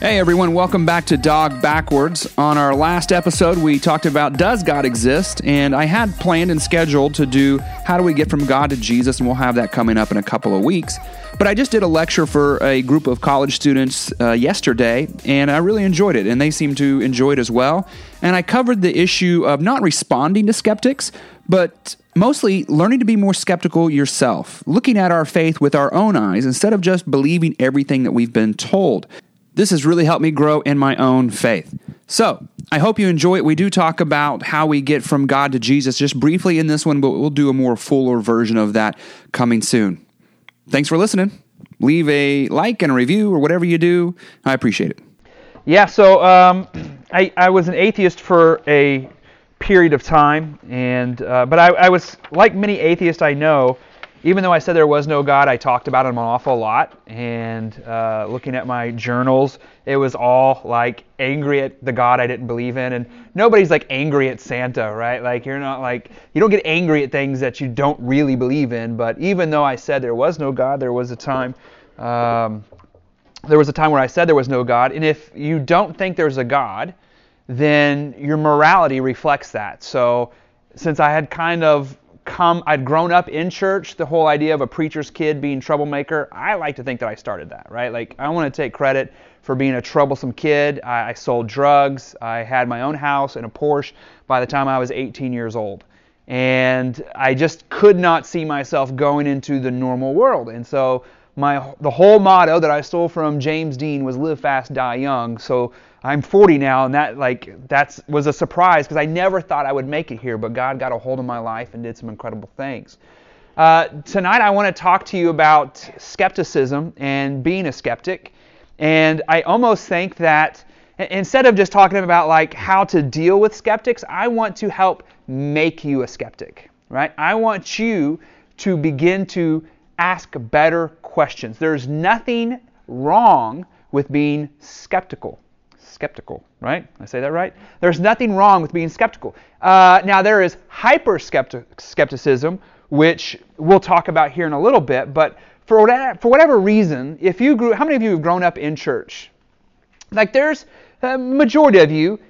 Hey everyone, welcome back to Dog Backwards. On our last episode, we talked about Does God Exist? And I had planned and scheduled to do How Do We Get From God to Jesus? And we'll have that coming up in a couple of weeks. But I just did a lecture for a group of college students uh, yesterday, and I really enjoyed it, and they seemed to enjoy it as well. And I covered the issue of not responding to skeptics, but mostly learning to be more skeptical yourself, looking at our faith with our own eyes instead of just believing everything that we've been told. This has really helped me grow in my own faith. So, I hope you enjoy it. We do talk about how we get from God to Jesus just briefly in this one, but we'll do a more fuller version of that coming soon. Thanks for listening. Leave a like and a review or whatever you do. I appreciate it. Yeah, so um, I, I was an atheist for a period of time, and uh, but I, I was like many atheists I know even though I said there was no God, I talked about him an awful lot. And uh, looking at my journals, it was all like angry at the God I didn't believe in. And nobody's like angry at Santa, right? Like you're not like, you don't get angry at things that you don't really believe in. But even though I said there was no God, there was a time. Um, there was a time where I said there was no God. And if you don't think there's a God, then your morality reflects that. So since I had kind of come I'd grown up in church, the whole idea of a preacher's kid being troublemaker, I like to think that I started that, right? Like I want to take credit for being a troublesome kid. I, I sold drugs. I had my own house and a Porsche by the time I was 18 years old. And I just could not see myself going into the normal world. And so my the whole motto that I stole from James Dean was live fast, die young. So I'm 40 now, and that like that's was a surprise because I never thought I would make it here, but God got a hold of my life and did some incredible things. Uh, tonight I want to talk to you about skepticism and being a skeptic, and I almost think that instead of just talking about like how to deal with skeptics, I want to help make you a skeptic, right? I want you to begin to ask better questions. There's nothing wrong with being skeptical. Skeptical, right? I say that right? There's nothing wrong with being skeptical. Uh, now, there is hyper skepticism, which we'll talk about here in a little bit, but for whatever, for whatever reason, if you grew, how many of you have grown up in church? Like, there's a majority of you,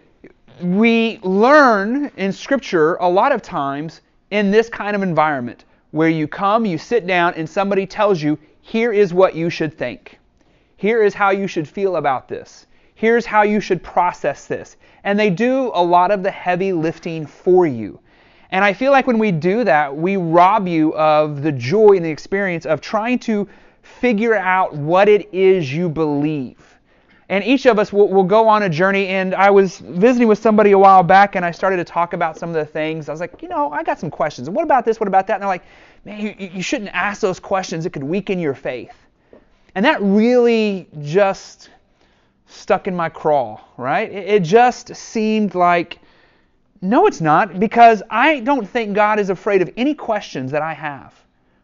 we learn in Scripture a lot of times in this kind of environment where you come, you sit down, and somebody tells you, here is what you should think. Here is how you should feel about this. Here's how you should process this. And they do a lot of the heavy lifting for you. And I feel like when we do that, we rob you of the joy and the experience of trying to figure out what it is you believe. And each of us will, will, go on a journey. And I was visiting with somebody a while back, and I started to talk about some of the things. I was like, you know, I got some questions. What about this? What about that? And they're like, man, you, you shouldn't ask those questions. It could weaken your faith. And that really just stuck in my craw, right? It, just seemed like, no, it's not, because I don't think God is afraid of any questions that I have,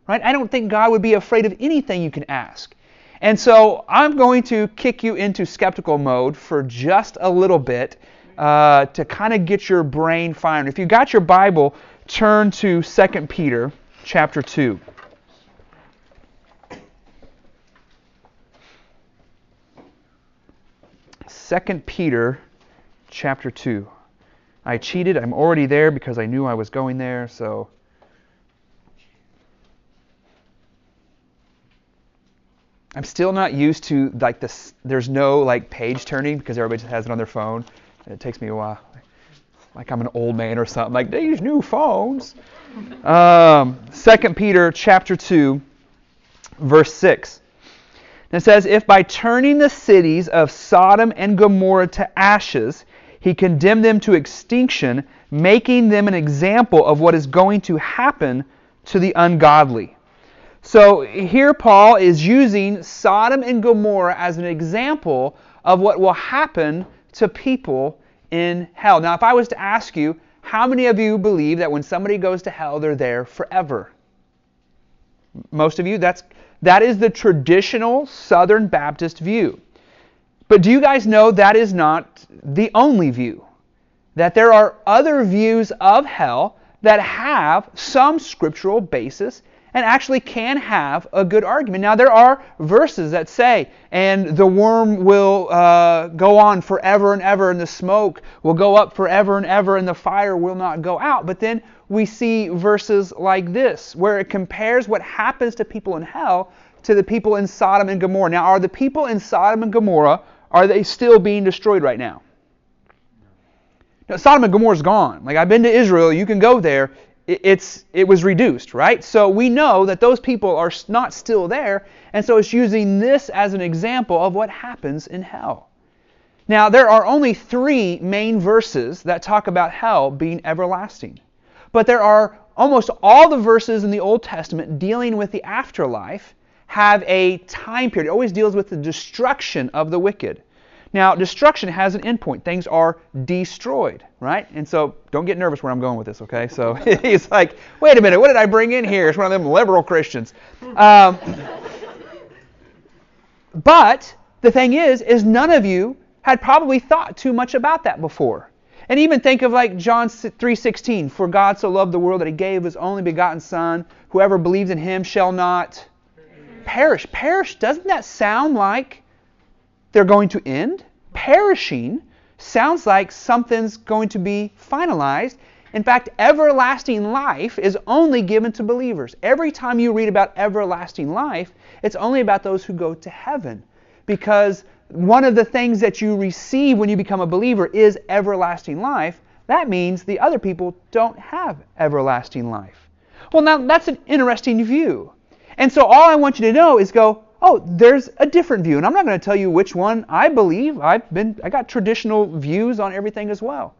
right? I don't think God would be afraid of anything you can ask. And so I'm going to kick you into skeptical mode for just a little bit uh, to kind of get your brain firing. If you've got your Bible, turn to 2 Peter chapter 2. Second Peter chapter 2. I cheated. I'm already there because I knew I was going there, so I'm still not used to like this. There's no like page turning because everybody just has it on their phone. And it takes me a while. Like I'm an old man or something. Like these new phones. Um, 2 Peter chapter 2, verse 6. It says, If by turning the cities of Sodom and Gomorrah to ashes, he condemned them to extinction, making them an example of what is going to happen to the ungodly. So here Paul is using Sodom and Gomorrah as an example of what will happen to people in hell. Now, if I was to ask you, how many of you believe that when somebody goes to hell, they're there forever? Most of you, that's that is the traditional Southern Baptist view. But do you guys know that is not the only view? That there are other views of hell that have some scriptural basis and actually can have a good argument. Now, there are verses that say, and the worm will uh, go on forever and ever, and the smoke will go up forever and ever, and the fire will not go out. But then we see verses like this, where it compares what happens to people in hell to the people in Sodom and Gomorrah. Now, are the people in Sodom and Gomorrah, are they still being destroyed right now? Sodom and Gomorrah is gone. Like I've been to Israel, you can go there. It's it was reduced, right? So we know that those people are not still there, and so it's using this as an example of what happens in hell. Now, there are only three main verses that talk about hell being everlasting. But there are almost all the verses in the Old Testament dealing with the afterlife have a time period. It always deals with the destruction of the wicked. Now, destruction has an endpoint. Things are destroyed, right? And so don't get nervous where I'm going with this, okay? So he's like, wait a minute, what did I bring in here? It's one of them liberal Christians. Um, but the thing is, is none of you had probably thought too much about that before. And even think of like John 3:16, for God so loved the world that he gave his only begotten son, whoever believes in him shall not perish. Perish, doesn't that sound like they're going to end. Perishing sounds like something's going to be finalized. In fact, everlasting life is only given to believers. Every time you read about everlasting life, it's only about those who go to heaven. Because one of the things that you receive when you become a believer is everlasting life. That means the other people don't have everlasting life. Well, now that's an interesting view. And so all I want you to know is go, oh, there's a different view. And I'm not going to tell you which one I believe. I've been I got traditional views on everything as well.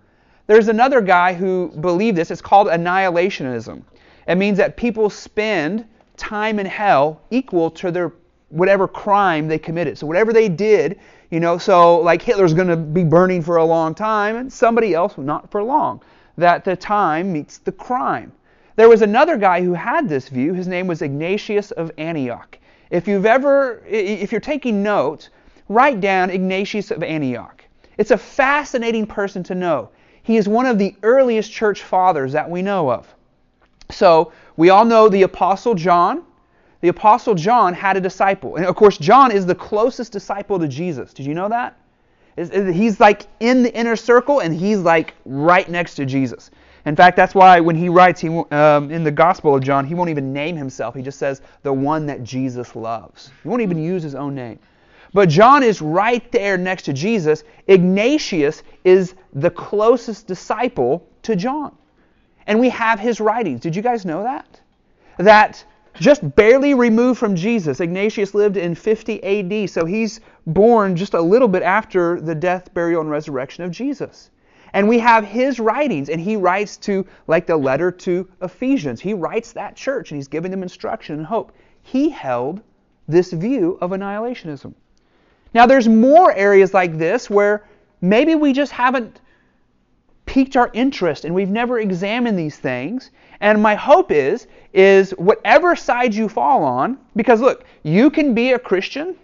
There's another guy who believed this. It's called annihilationism. It means that people spend time in hell equal to their whatever crime they committed. So whatever they did, you know, so like Hitler's going to be burning for a long time and somebody else not for long. That the time meets the crime. There was another guy who had this view. His name was Ignatius of Antioch. If you've ever, if you're taking notes, write down Ignatius of Antioch. It's a fascinating person to know. He is one of the earliest church fathers that we know of. So, we all know the Apostle John. The Apostle John had a disciple. And of course, John is the closest disciple to Jesus. Did you know that? He's like in the inner circle and he's like right next to Jesus. In fact, that's why when he writes he, um, in the Gospel of John, he won't even name himself. He just says, the one that Jesus loves. He won't even use his own name. But John is right there next to Jesus. Ignatius is the closest disciple to John. And we have his writings. Did you guys know that? That just barely removed from Jesus, Ignatius lived in 50 AD, so he's born just a little bit after the death, burial, and resurrection of Jesus. And we have his writings, and he writes to, like the letter to Ephesians, he writes that church, and he's giving them instruction and hope. He held this view of annihilationism. Now, there's more areas like this where maybe we just haven't piqued our interest and we've never examined these things. And my hope is, is whatever side you fall on, because look, you can be a Christian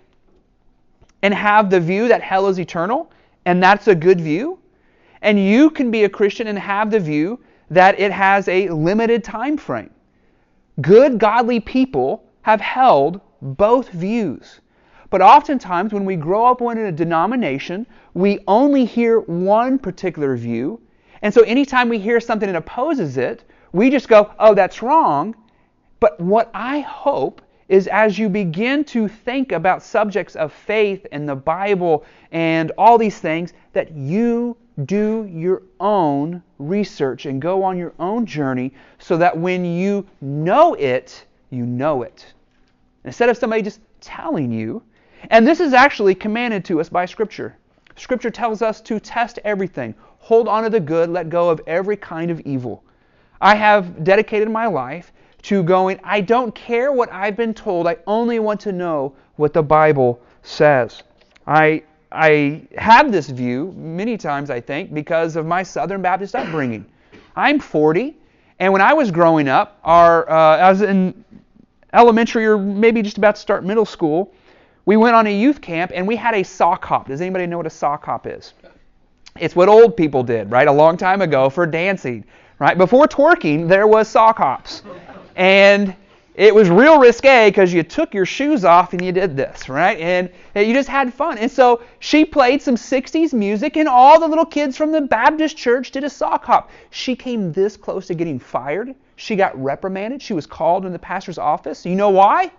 and have the view that hell is eternal, and that's a good view. And you can be a Christian and have the view that it has a limited time frame. Good, godly people have held both views. But oftentimes, when we grow up in a denomination, we only hear one particular view. And so, anytime we hear something that opposes it, we just go, oh, that's wrong. But what I hope is as you begin to think about subjects of faith and the Bible and all these things, that you do your own research and go on your own journey so that when you know it, you know it. Instead of somebody just telling you. And this is actually commanded to us by Scripture. Scripture tells us to test everything, hold on to the good, let go of every kind of evil. I have dedicated my life to going, I don't care what I've been told, I only want to know what the Bible says. I I have this view many times, I think, because of my Southern Baptist upbringing. I'm 40, and when I was growing up, our, uh, in elementary or maybe just about to start middle school, we went on a youth camp and we had a sock hop. Does anybody know what a sock hop is? It's what old people did, right? A long time ago for dancing, right? Before twerking, there was sock hops. And it was real risque because you took your shoes off and you did this, right? And, you just had fun. And so she played some 60s music, and all the little kids from the Baptist church did a sock hop. She came this close to getting fired. She got reprimanded. She was called in the pastor's office. You know why?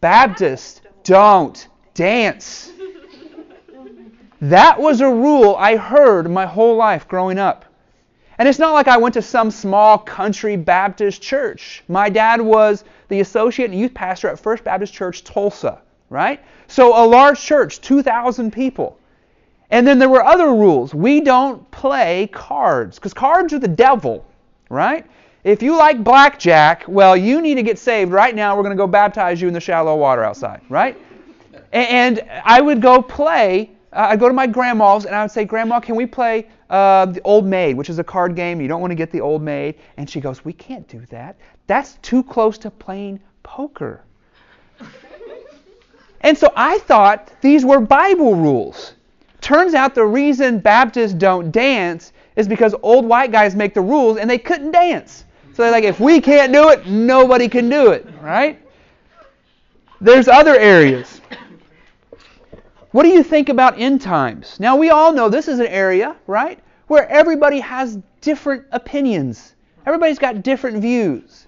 Baptists don't dance. That was a rule I heard my whole life growing up. And it's not like I went to some small country Baptist church. My dad was the associate and youth pastor at First Baptist Church Tulsa, right? So a large church, 2,000 people. And then there were other rules. We don't play cards because cards are the devil, right? If you like blackjack, well, you need to get saved right now. We're going to go baptize you in the shallow water outside, right? And I would go play. Uh, I'd go to my grandma's and I would say, Grandma, can we play uh, the Old Maid, which is a card game. You don't want to get the Old Maid. And she goes, We can't do that. That's too close to playing poker. and so I thought these were Bible rules. Turns out the reason Baptists don't dance is because old white guys make the rules and they couldn't dance. So they're like, if we can't do it, nobody can do it, right? There's other areas. What do you think about end times? Now, we all know this is an area, right, where everybody has different opinions. Everybody's got different views.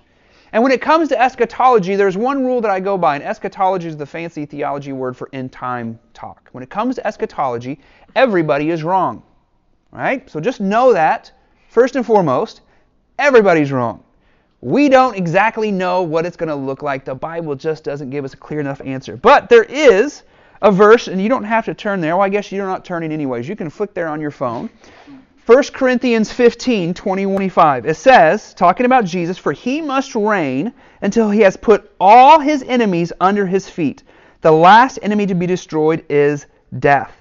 And when it comes to eschatology, there's one rule that I go by, and eschatology is the fancy theology word for end time talk. When it comes to eschatology, everybody is wrong. Right? So just know that, first and foremost, everybody's wrong. We don't exactly know what it's going to look like. The Bible just doesn't give us a clear enough answer. But there is a verse, and you don't have to turn there. Well, I guess you're not turning anyways. You can flick there on your phone. 1 Corinthians 15, 25. It says, talking about Jesus, For he must reign until he has put all his enemies under his feet. The last enemy to be destroyed is death.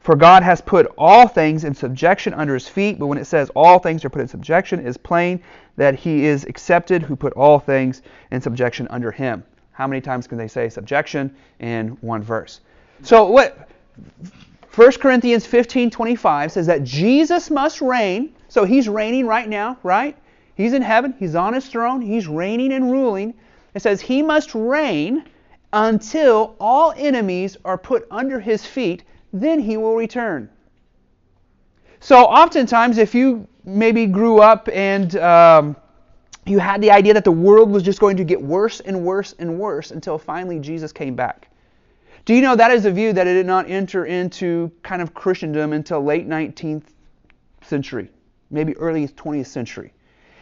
For God has put all things in subjection under his feet. But when it says all things are put in subjection, it is plain that he is accepted who put all things in subjection under him. How many times can they say subjection in one verse? So what 1 Corinthians 15:25 says that Jesus must reign. So he's reigning right now, right? He's in heaven, he's on his throne, he's reigning and ruling. It says he must reign until all enemies are put under his feet, then he will return. So oftentimes, if you maybe grew up and um, you had the idea that the world was just going to get worse and worse and worse until finally Jesus came back. Do you know that is a view that it did not enter into kind of Christendom until late 19th century, maybe early 20th century.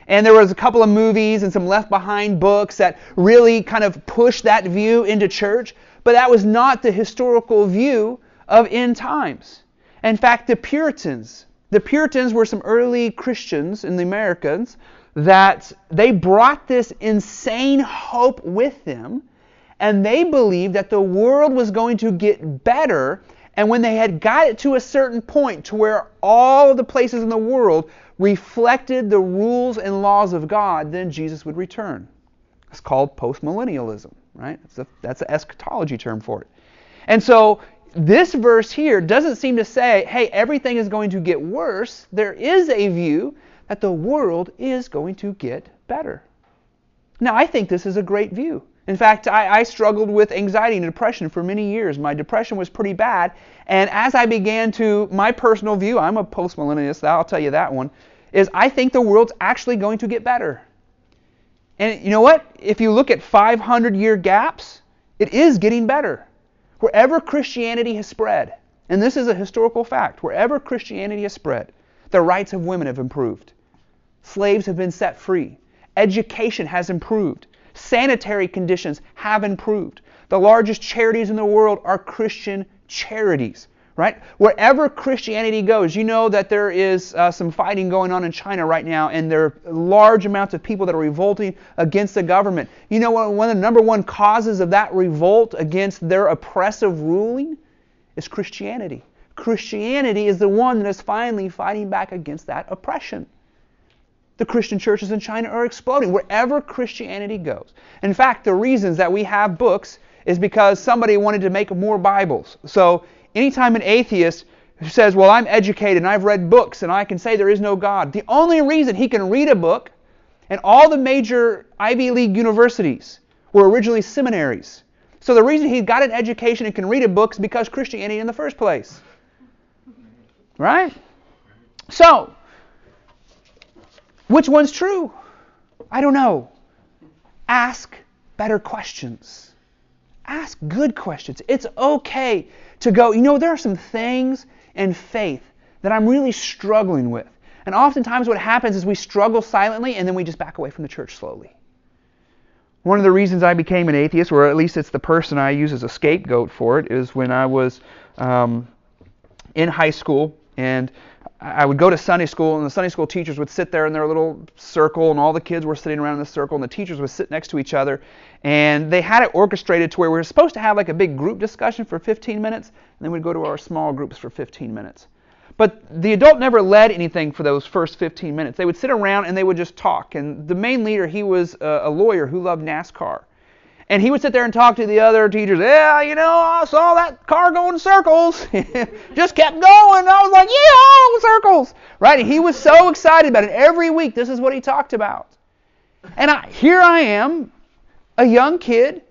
And there was a couple of movies and some left behind books that really kind of pushed that view into church, but that was not the historical view of end times. In fact, the Puritans, the Puritans were some early Christians in the Americans that they brought this insane hope with them and they believed that the world was going to get better. And when they had got it to a certain point to where all of the places in the world reflected the rules and laws of God, then Jesus would return. It's called postmillennialism, right? That's, a, that's an eschatology term for it. And so this verse here doesn't seem to say, hey, everything is going to get worse. There is a view that the world is going to get better. Now, I think this is a great view. In fact, I, I, struggled with anxiety and depression for many years. My depression was pretty bad. And as I began to, my personal view, I'm a postmillennialist, I'll tell you that one, is I think the world's actually going to get better. And you know what? If you look at 500 year gaps, it is getting better. Wherever Christianity has spread, and this is a historical fact, wherever Christianity has spread, the rights of women have improved. Slaves have been set free. Education has improved. Sanitary conditions have improved. The largest charities in the world are Christian charities, right? Wherever Christianity goes, you know that there is uh, some fighting going on in China right now, and there are large amounts of people that are revolting against the government. You know what? One of the number one causes of that revolt against their oppressive ruling is Christianity. Christianity is the one that is finally fighting back against that oppression the Christian churches in China are exploding wherever Christianity goes. In fact, the reasons that we have books is because somebody wanted to make more Bibles. So anytime an atheist says, Well, I'm educated and I've read books and I can say there is no God, the only reason he can read a book and all the major Ivy League universities were originally seminaries. So the reason he got an education and can read a book is because Christianity in the first place. Right? So, which one's true? I don't know. Ask better questions. Ask good questions. It's okay to go, you know, there are some things in faith that I'm really struggling with. And oftentimes what happens is we struggle silently and then we just back away from the church slowly. One of the reasons I became an atheist, or at least it's the person I use as a scapegoat for it, is when I was um, in high school and I would go to Sunday school, and the Sunday school teachers would sit there in their little circle, and all the kids were sitting around in the circle, and the teachers would sit next to each other. And they had it orchestrated to where we were supposed to have like a big group discussion for 15 minutes, and then we'd go to our small groups for 15 minutes. But the adult never led anything for those first 15 minutes. They would sit around and they would just talk. And the main leader, he was a, lawyer who loved NASCAR. And he would sit there and talk to the other teachers. Yeah, you know, I saw that car going in circles. Just kept going. I was like, yeah, circles. Right? And he was so excited about it. Every week, this is what he talked about. And I, here I am, a young kid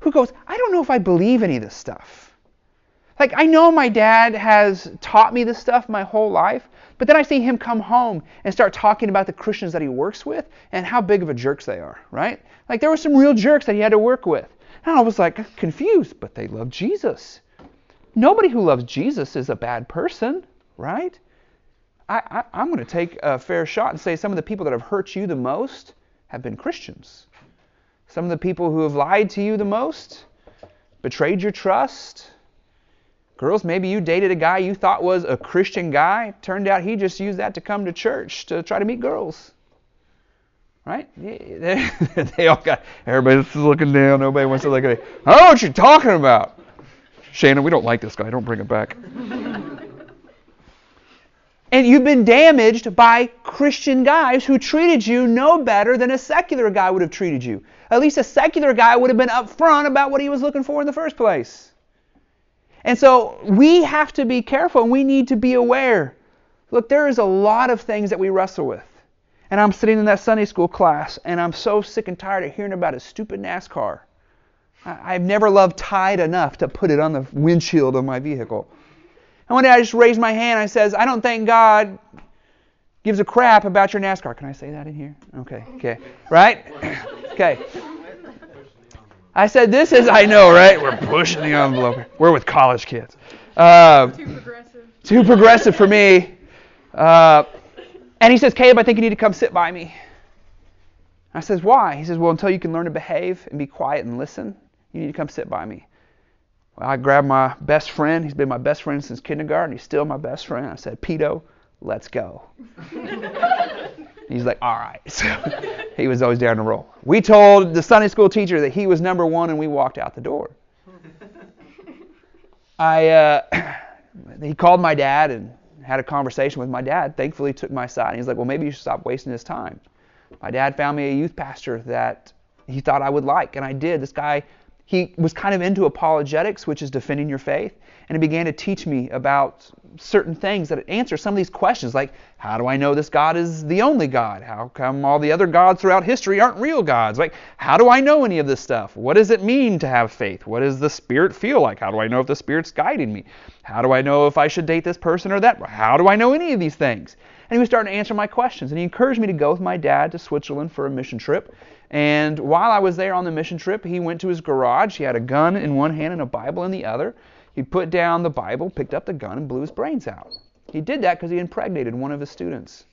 who goes, I don't know if I believe any of this stuff. Like, I know my dad has taught me this stuff my whole life, but then I see him come home and start talking about the Christians that he works with and how big of a jerks they are, right? Like there were some real jerks that he had to work with. And I was like confused, but they love Jesus. Nobody who loves Jesus is a bad person, right? I, am going to take a fair shot and say some of the people that have hurt you the most have been Christians. Some of the people who have lied to you the most, betrayed your trust, Girls, maybe you dated a guy you thought was a Christian guy. Turned out he just used that to come to church to try to meet girls. Right? They all got, everybody's looking down. Nobody wants to look at me. I don't know what you're talking about. Shannon, we don't like this guy. Don't bring him back. and you've been damaged by Christian guys who treated you no better than a secular guy would have treated you. At least a secular guy would have been upfront about what he was looking for in the first place. And so we have to be careful and we need to be aware. Look, there is a lot of things that we wrestle with. And I'm sitting in that Sunday school class and I'm so sick and tired of hearing about a stupid NASCAR. I've never loved Tide enough to put it on the windshield of my vehicle. And one day I just raised my hand I says, I don't think God gives a crap about your NASCAR. Can I say that in here? Okay, okay. Right? okay. I said, This is, I know, right? We're pushing the envelope. We're with college kids. Uh, too progressive. Too progressive for me. Uh, and he says, Caleb, I think you need to come sit by me. I says, Why? He says, Well, until you can learn to behave and be quiet and listen, you need to come sit by me. Well, I grabbed my best friend. He's been my best friend since kindergarten. He's still my best friend. I said, Pito, let's go. He's like, all right. So he was always down to roll. We told the Sunday school teacher that he was number one, and we walked out the door. I uh, he called my dad and had a conversation with my dad. Thankfully, took my side. And he's like, well, maybe you should stop wasting his time. My dad found me a youth pastor that he thought I would like, and I did. This guy, he was kind of into apologetics, which is defending your faith, and he began to teach me about certain things that answer some of these questions, like how do I know this God is the only God? How come all the other gods throughout history aren't real gods? Like, how do I know any of this stuff? What does it mean to have faith? What does the Spirit feel like? How do I know if the Spirit's guiding me? How do I know if I should date this person or that? How do I know any of these things? And he was starting to answer my questions, and he encouraged me to go with my dad to Switzerland for a mission trip. And while I was there on the mission trip, he went to his garage. He had a gun in one hand and a Bible in the other. He put down the Bible, picked up the gun, and blew his brains out. He did that because he impregnated one of his students.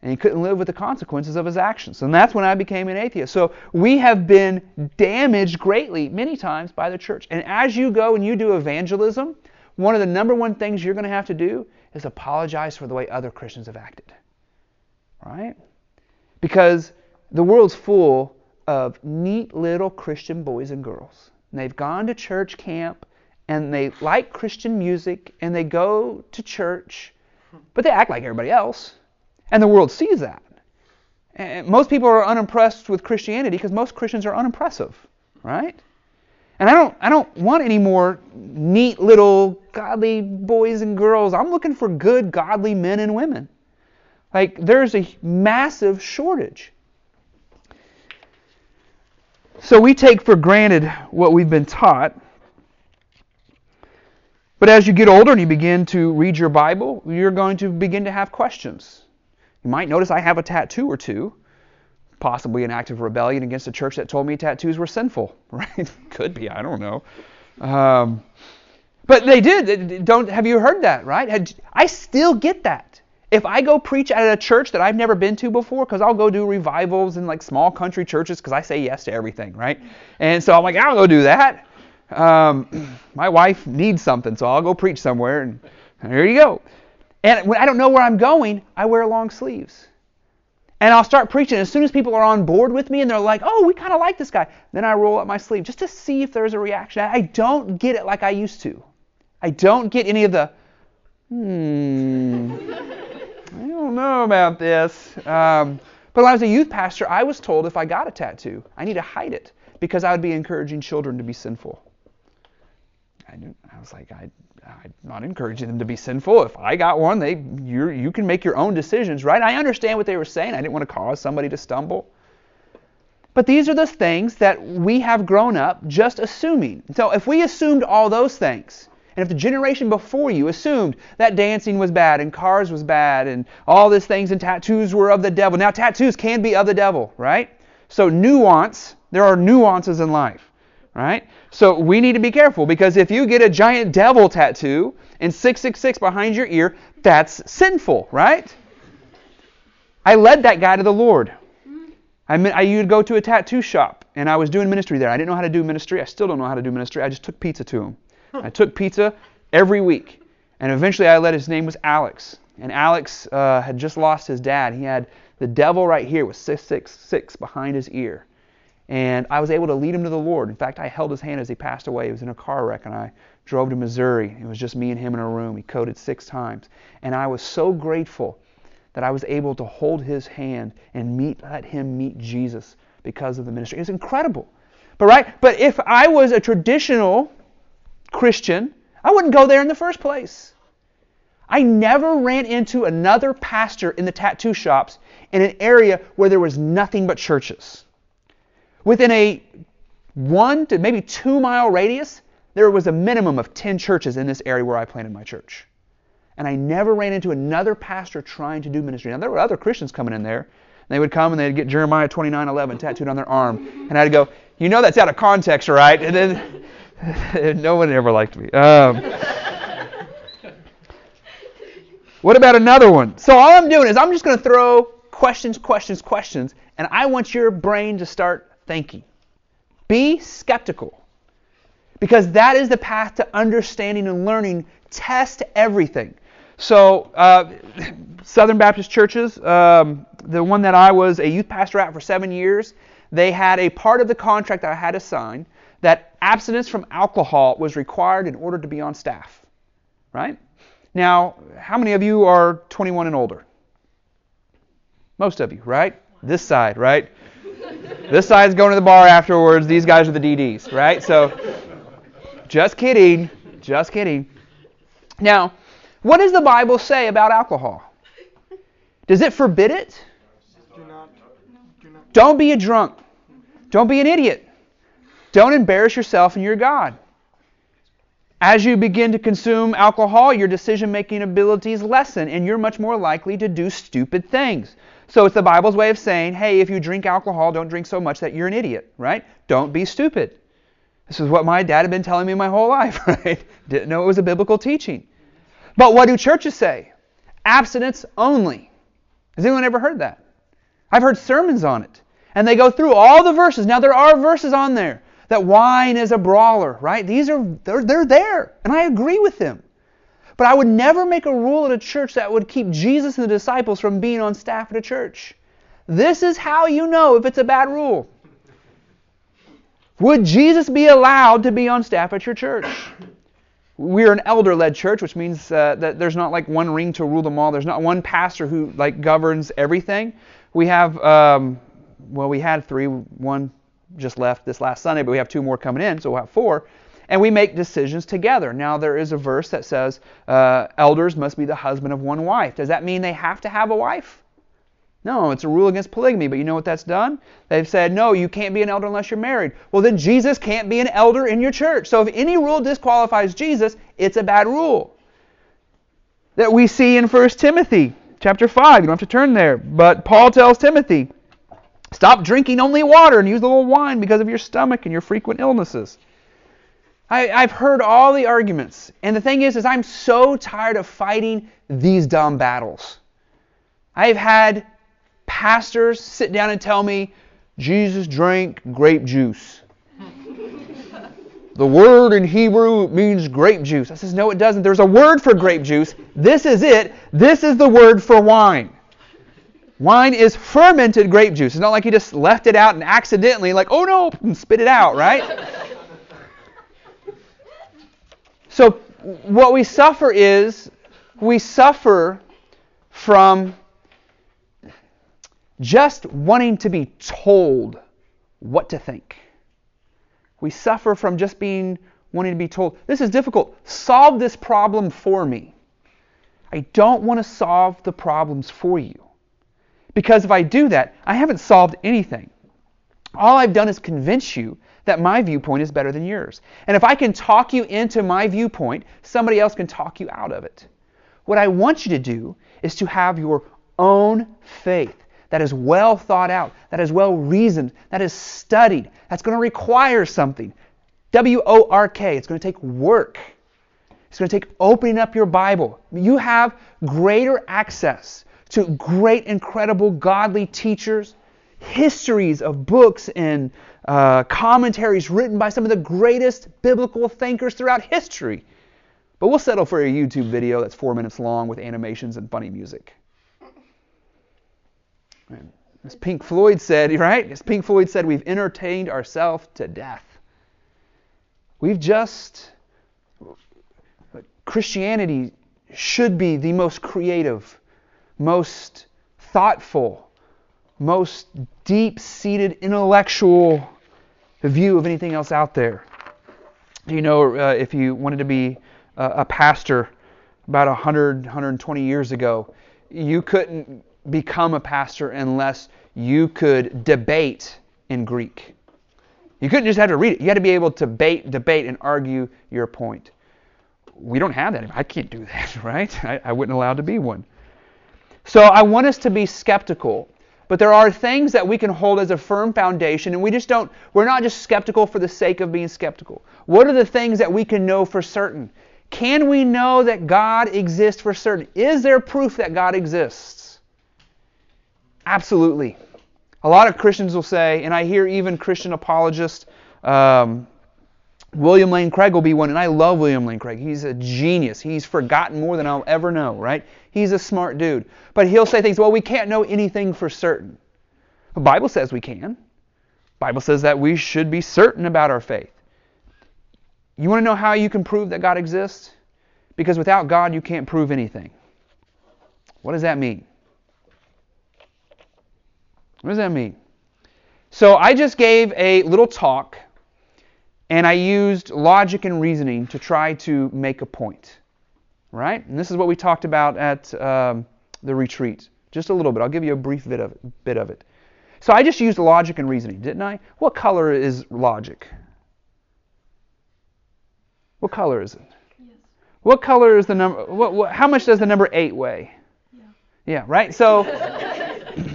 And he couldn't live with the consequences of his actions. And that's when I became an atheist. So we have been damaged greatly, many times, by the church. And as you go and you do evangelism, one of the number one things you're going to have to do is apologize for the way other Christians have acted. Right? Because the world's full of neat little Christian boys and girls. And they've gone to church camp and they like Christian music and they go to church, but they act like everybody else. And the world sees that. And most people are unimpressed with Christianity because most Christians are unimpressive, right? And I don't I don't want any more neat little godly boys and girls. I'm looking for good godly men and women. Like there's a massive shortage. So we take for granted what we've been taught. But as you get older and you begin to read your Bible, you're going to begin to have questions. You might notice I have a tattoo or two, possibly an act of rebellion against a church that told me tattoos were sinful, right? Could be, I don't know. Um, but they did. Don't have you heard that, right? I still get that. If I go preach at a church that I've never been to before, because I'll go do revivals in like small country churches, because I say yes to everything, right? And so I'm like, I'll go do that. Um, my wife needs something, so I'll go preach somewhere, and there you go. And when I don't know where I'm going, I wear long sleeves. And I'll start preaching. As soon as people are on board with me and they're like, oh, we kind of like this guy, then I roll up my sleeve just to see if there's a reaction. I don't get it like I used to. I don't get any of the, hmm, I don't know about this. Um, but when I was a youth pastor, I was told if I got a tattoo, I need to hide it because I would be encouraging children to be sinful. I, I was like, I, I'm not encouraging them to be sinful. If I got one, they you you can make your own decisions, right? I understand what they were saying. I didn't want to cause somebody to stumble. But these are the things that we have grown up just assuming. So if we assumed all those things, and if the generation before you assumed that dancing was bad and cars was bad and all these things and tattoos were of the devil, now tattoos can be of the devil, right? So nuance, there are nuances in life right? So we need to be careful because if you get a giant devil tattoo and 666 behind your ear, that's sinful, right? I led that guy to the Lord. I mean, I would go to a tattoo shop and I was doing ministry there. I didn't know how to do ministry. I still don't know how to do ministry. I just took pizza to him. I took pizza every week. And eventually I led his name was Alex. And Alex uh, had just lost his dad. He had the devil right here with 666 behind his ear. And I was able to lead him to the Lord. In fact, I held his hand as he passed away. He was in a car wreck, and I drove to Missouri. It was just me and him in a room. He coded six times. And I was so grateful that I was able to hold his hand and meet, let him meet Jesus because of the ministry. It was incredible. But right, but if I was a traditional Christian, I wouldn't go there in the first place. I never ran into another pastor in the tattoo shops in an area where there was nothing but churches. Within a one to maybe two mile radius, there was a minimum of 10 churches in this area where I planted my church. And I never ran into another pastor trying to do ministry. Now, there were other Christians coming in there. They would come and they'd get Jeremiah 29:11 tattooed on their arm. And I'd go, You know that's out of context, right? And then no one ever liked me. Um, what about another one? So all I'm doing is I'm just going to throw questions, questions, questions, and I want your brain to start thinking. Be skeptical. Because that is the path to understanding and learning. Test everything. So, uh, Southern Baptist churches, um, the one that I was a youth pastor at for seven years, they had a part of the contract that I had to sign that abstinence from alcohol was required in order to be on staff. Right? Now, how many of you are 21 and older? Most of you, right? This side, right? This side's going to the bar afterwards. These guys are the DDs, right? So, just kidding. Just kidding. Now, what does the Bible say about alcohol? Does it forbid it? Do not. Do not. Don't be a drunk. Don't be an idiot. Don't embarrass yourself and your God. As you begin to consume alcohol, your decision making abilities lessen, and you're much more likely to do stupid things. So it's the Bible's way of saying, hey, if you drink alcohol, don't drink so much that you're an idiot, right? Don't be stupid. This is what my dad had been telling me my whole life, right? Didn't know it was a biblical teaching. But what do churches say? Abstinence only. Has anyone ever heard that? I've heard sermons on it. And they go through all the verses. Now there are verses on there that wine is a brawler, right? These are they're, they're there, and I agree with them. But I would never make a rule at a church that would keep Jesus and the disciples from being on staff at a church. This is how you know if it's a bad rule. Would Jesus be allowed to be on staff at your church? We're an elder-led church, which means uh, that there's not like one ring to rule them all. There's not one pastor who like governs everything. We have, um, well, we had three. One just left this last Sunday, but we have two more coming in, so we'll have four and we make decisions together. Now, there is a verse that says uh, elders must be the husband of one wife. Does that mean they have to have a wife? No, it's a rule against polygamy, but you know what that's done? They've said, no, you can't be an elder unless you're married. Well, then Jesus can't be an elder in your church. So if any rule disqualifies Jesus, it's a bad rule. That we see in 1 Timothy chapter 5. You don't have to turn there. But Paul tells Timothy, stop drinking only water and use a little wine because of your stomach and your frequent illnesses. I, I've heard all the arguments. And the thing is, is I'm so tired of fighting these dumb battles. I've had pastors sit down and tell me Jesus drank grape juice. the word in Hebrew means grape juice. I says, no, it doesn't. There's a word for grape juice. This is it. This is the word for wine. Wine is fermented grape juice. It's not like he just left it out and accidentally, like, oh no, and spit it out, right? so what we suffer is we suffer from just wanting to be told what to think. We suffer from just being wanting to be told, this is difficult. Solve this problem for me. I don't want to solve the problems for you. Because if I do that, I haven't solved anything. All I've done is convince you that my viewpoint is better than yours. And if I can talk you into my viewpoint, somebody else can talk you out of it. What I want you to do is to have your own faith that is well thought out, that is well reasoned, that is studied, that's going to require something. W O R K. It's going to take work. It's going to take opening up your Bible. You have greater access to great, incredible, godly teachers, histories of books and uh, commentaries written by some of the greatest biblical thinkers throughout history. But we'll settle for a YouTube video that's four minutes long with animations and funny music. As Pink Floyd said, right? As Pink Floyd said, we've entertained ourselves to death. We've just. Christianity should be the most creative, most thoughtful, most deep seated intellectual view of anything else out there. You know, uh, if you wanted to be uh, a pastor about 100, 120 years ago, you couldn't become a pastor unless you could debate in Greek. You couldn't just have to read it. You had to be able to debate, debate and argue your point. We don't have that. I can't do that, right? I, I wasn't allowed to be one. So I want us to be skeptical. But there are things that we can hold as a firm foundation, and we just don't, we're not just skeptical for the sake of being skeptical. What are the things that we can know for certain? Can we know that God exists for certain? Is there proof that God exists? Absolutely. A lot of Christians will say, and I hear even Christian apologists, um, William Lane Craig will be one, and I love William Lane Craig. He's a genius. He's forgotten more than I'll ever know, right? He's a smart dude. But he'll say things, well, we can't know anything for certain. The Bible says we can. The Bible says that we should be certain about our faith. You want to know how you can prove that God exists? Because without God, you can't prove anything. What does that mean? What does that mean? So I just gave a little talk and I used logic and reasoning to try to make a point. Right? And this is what we talked about at um, the retreat. Just a little bit. I'll give you a brief bit of, it, bit of it. So I just used logic and reasoning, didn't I? What color is logic? What color is it? Yes. What color is the number? What, what, how much does the number eight weigh? Yeah. Yeah, right? So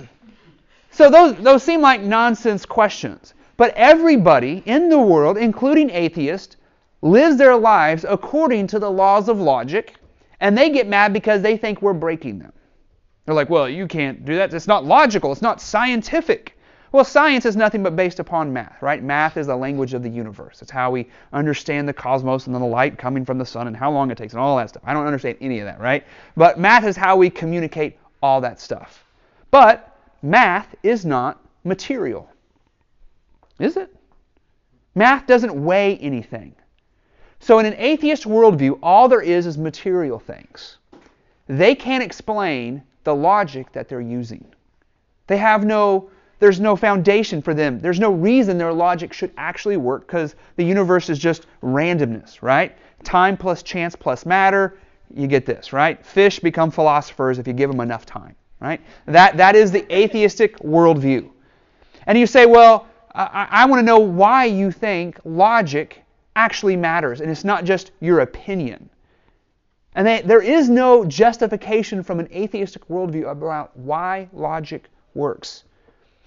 So those, those seem like nonsense questions. But everybody in the world, including atheists, lives their lives according to the laws of logic, and they get mad because they think we're breaking them. They're like, well, you can't do that. It's not logical. It's not scientific. Well, science is nothing but based upon math, right? Math is the language of the universe. It's how we understand the cosmos and the light coming from the sun and how long it takes and all that stuff. I don't understand any of that, right? But math is how we communicate all that stuff. But math is not material. Is it? Math doesn't weigh anything. So, in an atheist worldview, all there is is material things. They can't explain the logic that they're using. They have no, there's no foundation for them. There's no reason their logic should actually work because the universe is just randomness, right? Time plus chance plus matter, you get this, right? Fish become philosophers if you give them enough time Right? That, that is the atheistic worldview. And you say, well, I, I want to know why you think logic actually matters, and it's not just your opinion. And they, there is no justification from an atheistic worldview about why logic works.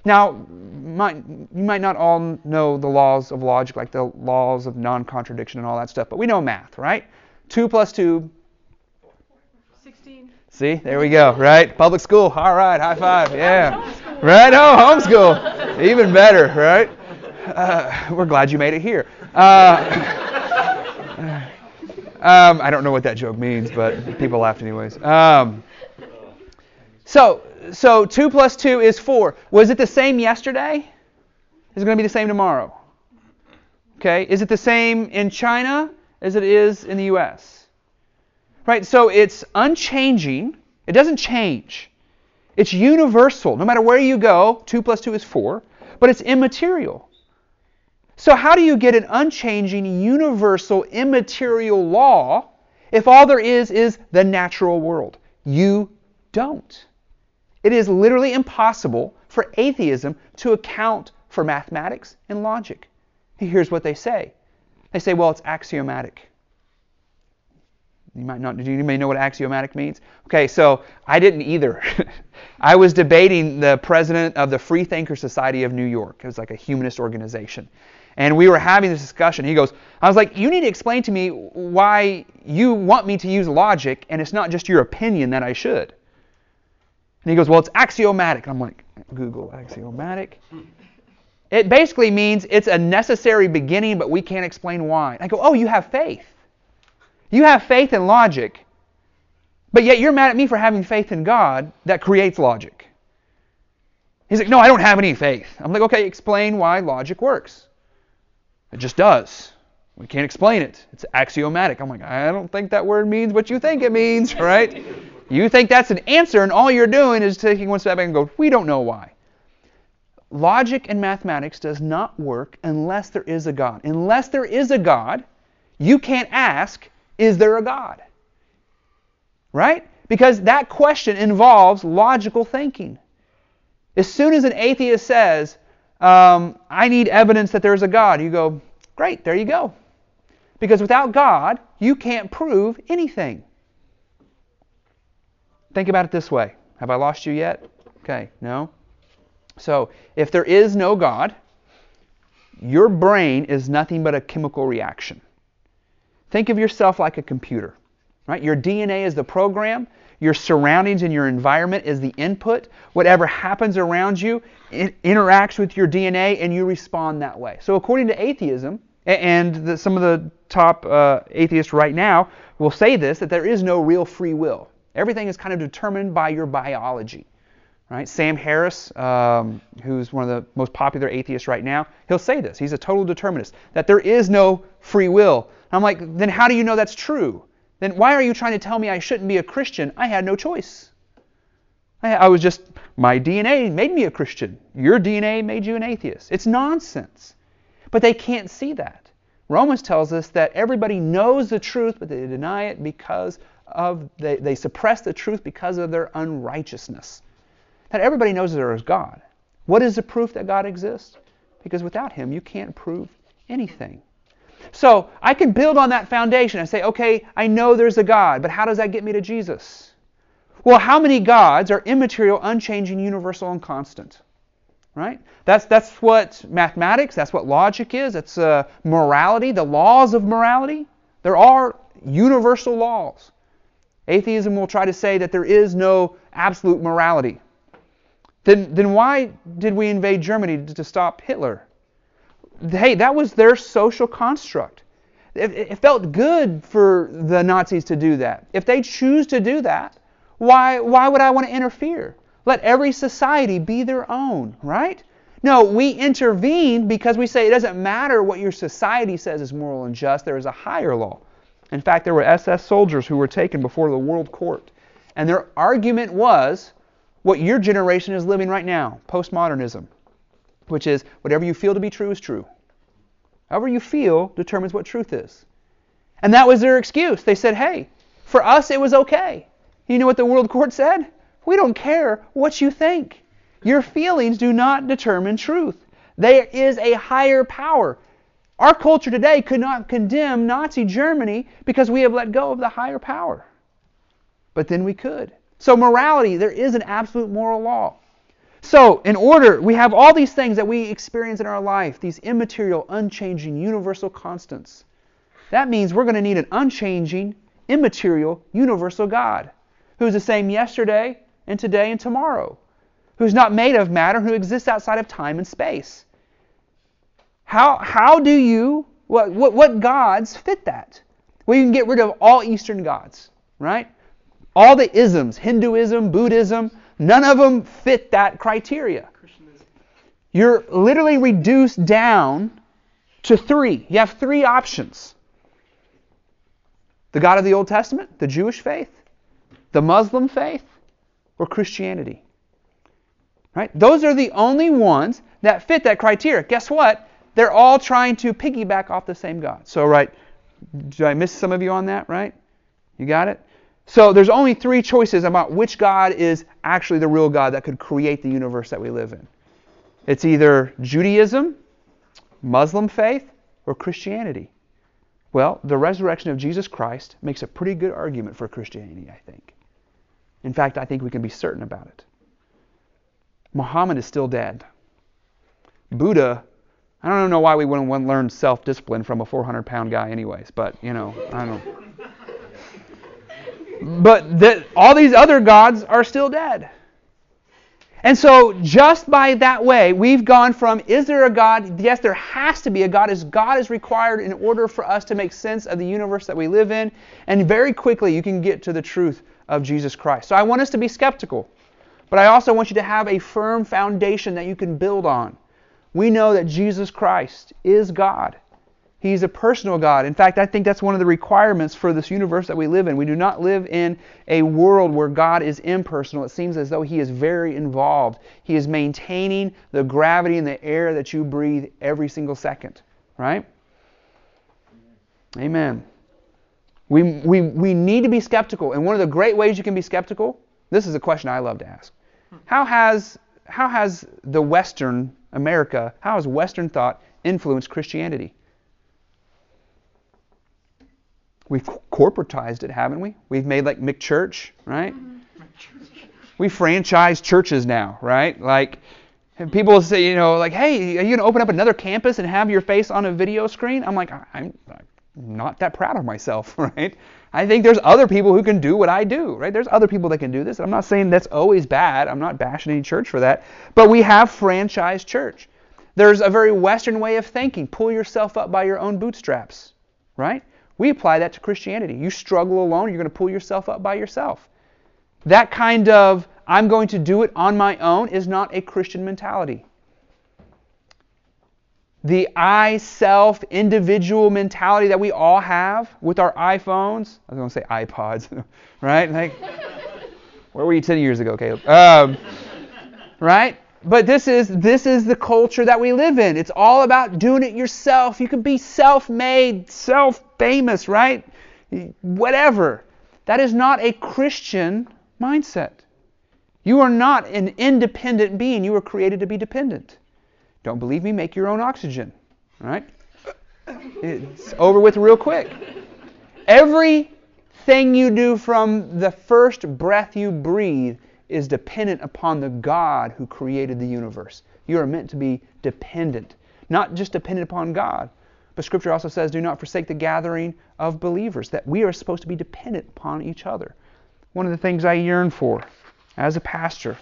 Now, might, you might not all know the laws of logic, like the laws of non contradiction and all that stuff, but we know math, right? 2 plus 2. 16. See, there we go, right? Public school, all right, high five, yeah. Right? Oh, homeschool, even better, right? Uh, we're glad you made it here. Uh, um, I don't know what that joke means, but people laughed anyways. Um, so, so 2 plus 2 is 4. Was it the same yesterday? Is it going to be the same tomorrow? Okay. Is it the same in China as it is in the U.S.? Right. So it's unchanging. It doesn't change. It's universal. No matter where you go, 2 plus 2 is 4, but it's immaterial. So, how do you get an unchanging, universal, immaterial law if all there is is the natural world? You don't. It is literally impossible for atheism to account for mathematics and logic. Here's what they say they say, well, it's axiomatic. You might not. You may know what axiomatic means? Okay, so I didn't either. I was debating the president of the Freethinker Society of New York. It was like a humanist organization. And we were having this discussion. He goes, I was like, you need to explain to me why you want me to use logic and it's not just your opinion that I should. And he goes, well, it's axiomatic. And I'm like, Google axiomatic. It basically means it's a necessary beginning, but we can't explain why. I go, oh, you have faith. You have faith in logic, but yet you're mad at me for having faith in God that creates logic. He's like, no, I don't have any faith. I'm like, okay, explain why logic works. It just does. We can't explain it. It's axiomatic. I'm like, I don't think that word means what you think it means, right? you think that's an answer, and all you're doing is taking one step back and go, we don't know why. Logic and mathematics does not work unless there is a God. Unless there is a God, you can't ask, is there a God? Right? Because that question involves logical thinking. As soon as an atheist says, um, I need evidence that there's a God, you go, great, there you go. Because without God, you can't prove anything. Think about it this way Have I lost you yet? Okay, no? So, if there is no God, your brain is nothing but a chemical reaction. Think of yourself like a computer, right? Your DNA is the program, your surroundings and your environment is the input. Whatever happens around you interacts with your DNA and you respond that way. So, according to atheism, and the, some of the top uh, atheists right now will say this that there is no real free will. Everything is kind of determined by your biology. Right? Sam Harris, um, who's one of the most popular atheists right now, he'll say this. He's a total determinist that there is no free will. I'm like, then how do you know that's true? Then why are you trying to tell me I shouldn't be a Christian? I had no choice. I, I was just, my DNA made me a Christian. Your DNA made you an atheist. It's nonsense. But they can't see that. Romans tells us that everybody knows the truth, but they deny it because of, they, they suppress the truth because of their unrighteousness. That everybody knows there is God. What is the proof that God exists? Because without Him, you can't prove anything. So I can build on that foundation and say, okay, I know there's a God, but how does that get me to Jesus? Well, how many gods are immaterial, unchanging, universal, and constant? Right? That's, that's what mathematics, that's what logic is, that's uh, morality, the laws of morality. There are universal laws. Atheism will try to say that there is no absolute morality. Then, then why did we invade Germany to stop Hitler? Hey, that was their social construct. It, it felt good for the Nazis to do that. If they choose to do that, why, why would I want to interfere? Let every society be their own, right? No, we intervene because we say it doesn't matter what your society says is moral and just, there is a higher law. In fact, there were SS soldiers who were taken before the world court. And their argument was what your generation is living right now postmodernism, which is whatever you feel to be true is true. However you feel determines what truth is. And that was their excuse. They said, hey, for us it was okay. You know what the world court said? We don't care what you think. Your feelings do not determine truth. There is a higher power. Our culture today could not condemn Nazi Germany because we have let go of the higher power. But then we could. So, morality, there is an absolute moral law. So, in order, we have all these things that we experience in our life, these immaterial, unchanging, universal constants. That means we're going to need an unchanging, immaterial, universal God who's the same yesterday and today and tomorrow, who's not made of matter, who exists outside of time and space. How, how do you, what, what, what gods fit that? Well, you can get rid of all Eastern gods, right? All the isms, Hinduism, Buddhism, none of them fit that criteria. You're literally reduced down to three. You have three options the God of the Old Testament, the Jewish faith, the Muslim faith, or Christianity. Right? Those are the only ones that fit that criteria. Guess what? They're all trying to piggyback off the same God. So, right, did I miss some of you on that, right? You got it? So there's only three choices about which God is actually the real God that could create the universe that we live in. It's either Judaism, Muslim faith, or Christianity. Well, the resurrection of Jesus Christ makes a pretty good argument for Christianity, I think. In fact, I think we can be certain about it. Muhammad is still dead. Buddha, I don't know why we wouldn't learn self discipline from a 400 pound guy, anyways, but, you know, I don't know. But all these other gods are still dead. And so, just by that way, we've gone from is there a God? Yes, there has to be a God, as God is required in order for us to make sense of the universe that we live in. And very quickly, you can get to the truth of Jesus Christ. So, I want us to be skeptical, but I also want you to have a firm foundation that you can build on. We know that Jesus Christ is God. He's a personal God. In fact, I think that's one of the requirements for this universe that we live in. We do not live in a world where God is impersonal. It seems as though He is very involved. He is maintaining the gravity in the air that you breathe every single second. Right? Amen. We, we, we need to be skeptical. And one of the great ways you can be skeptical, this is a question I love to ask. How has, how has the Western America, how has Western thought influenced Christianity? We've corporatized it, haven't we? We've made like McChurch, right? Mm-hmm. We franchise churches now, right? Like, people say, you know, like, hey, are you going to open up another campus and have your face on a video screen? I'm like, I'm not that proud of myself, right? I think there's other people who can do what I do, right? There's other people that can do this. I'm not saying that's always bad. I'm not bashing any church for that. But we have franchise church. There's a very Western way of thinking. Pull yourself up by your own bootstraps, right? We apply that to Christianity. You struggle alone, you're going to pull yourself up by yourself. That kind of, I'm going to do it on my own, is not a Christian mentality. The I, self, individual mentality that we all have with our iPhones, I was going to say iPods, right? Like, where were you 10 years ago, Caleb? Um, right? But this is this is the culture that we live in. It's all about doing it yourself. You can be self-made, self-famous, right? Whatever. That is not a Christian mindset. You are not an independent being. You were created to be dependent. Don't believe me? Make your own oxygen. Right? It's over with real quick. Everything you do from the first breath you breathe is dependent upon the God who created the universe. You are meant to be dependent, not just dependent upon God. But Scripture also says, do not forsake the gathering of believers, that we are supposed to be dependent upon each other. One of the things I yearn for as a pastor,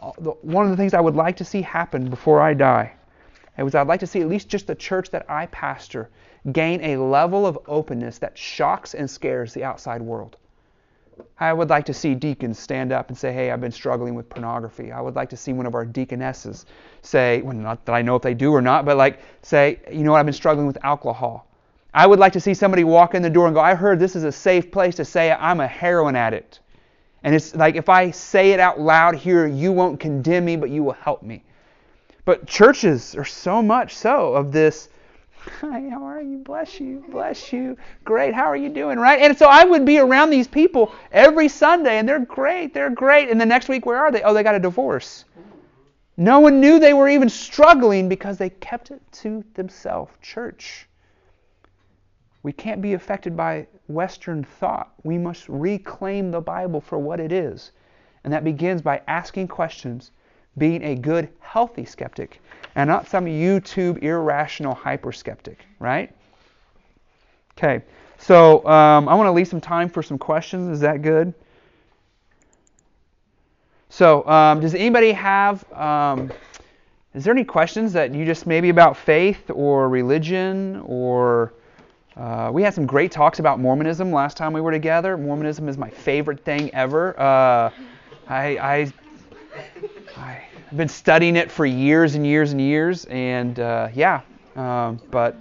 uh, one of the things I would like to see happen before I die, is I'd like to see at least just the church that I pastor gain a level of openness that shocks and scares the outside world. I would like to see deacons stand up and say, Hey, I've been struggling with pornography. I would like to see one of our deaconesses say, well, not that I know if they do or not, but like say, You know what, I've been struggling with alcohol. I would like to see somebody walk in the door and go, I heard this is a safe place to say I'm a heroin addict. And it's like if I say it out loud here, you won't condemn me, but you will help me. But churches are so much so of this Hi, how are you? Bless you, bless you. Great, how are you doing? Right? And so I would be around these people every Sunday, and they're great, they're great. And the next week, where are they? Oh, they got a divorce. No one knew they were even struggling because they kept it to themselves. Church. We can't be affected by Western thought. We must reclaim the Bible for what it is. And that begins by asking questions, being a good, healthy skeptic, and not some YouTube irrational hyper skeptic, right? Okay, so um, I want to leave some time for some questions. Is that good? So, um, does anybody have? Um, is there any questions that you just maybe about faith or religion or uh, we had some great talks about Mormonism last time we were together. Mormonism is my favorite thing ever. Uh, I, I, I've been studying it for years and years and years, and uh, yeah, um, but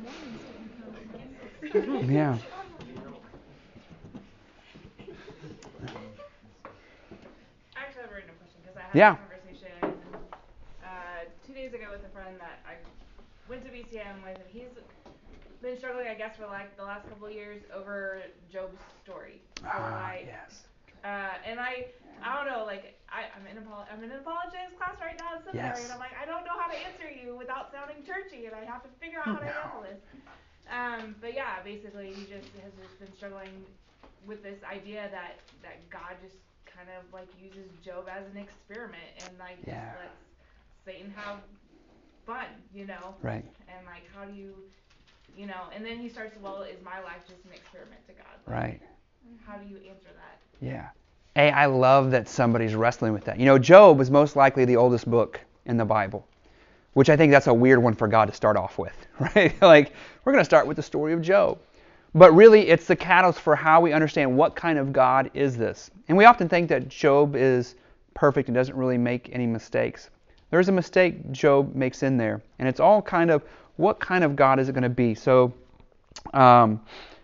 yeah. Actually, I have a question because I had Yeah. a conversation uh, two days ago with a friend that I went to BCM with, and he's been struggling, I guess, for like the last couple of years over Job's story. So Ah, like, yes. Uh, and I, I don't know, like I, I'm in apol- I'm in an apologetics class right now in seminary, Yes. and I'm like, I don't know how to answer you without sounding churchy, and I have to figure out how to No. handle this. Um, but yeah, basically, he just has just been struggling with this idea that that God just kind of like uses Job as an experiment and like Yeah. just lets Satan have fun, you know? Right. And like, how do you, you know? And then he starts, well, is my life just an experiment to God? Like, Right. How do you answer that? Yeah. Hey, I love that somebody's wrestling with that. You know, Job is most likely the oldest book in the Bible, which I think that's a weird one for God to start off with, right? like, we're going to start with the story of Job. But really, it's the catalyst for how we understand what kind of God is this. And we often think that Job is perfect and doesn't really make any mistakes. There's a mistake Job makes in there, and it's all kind of what kind of God is it going to be? So, um,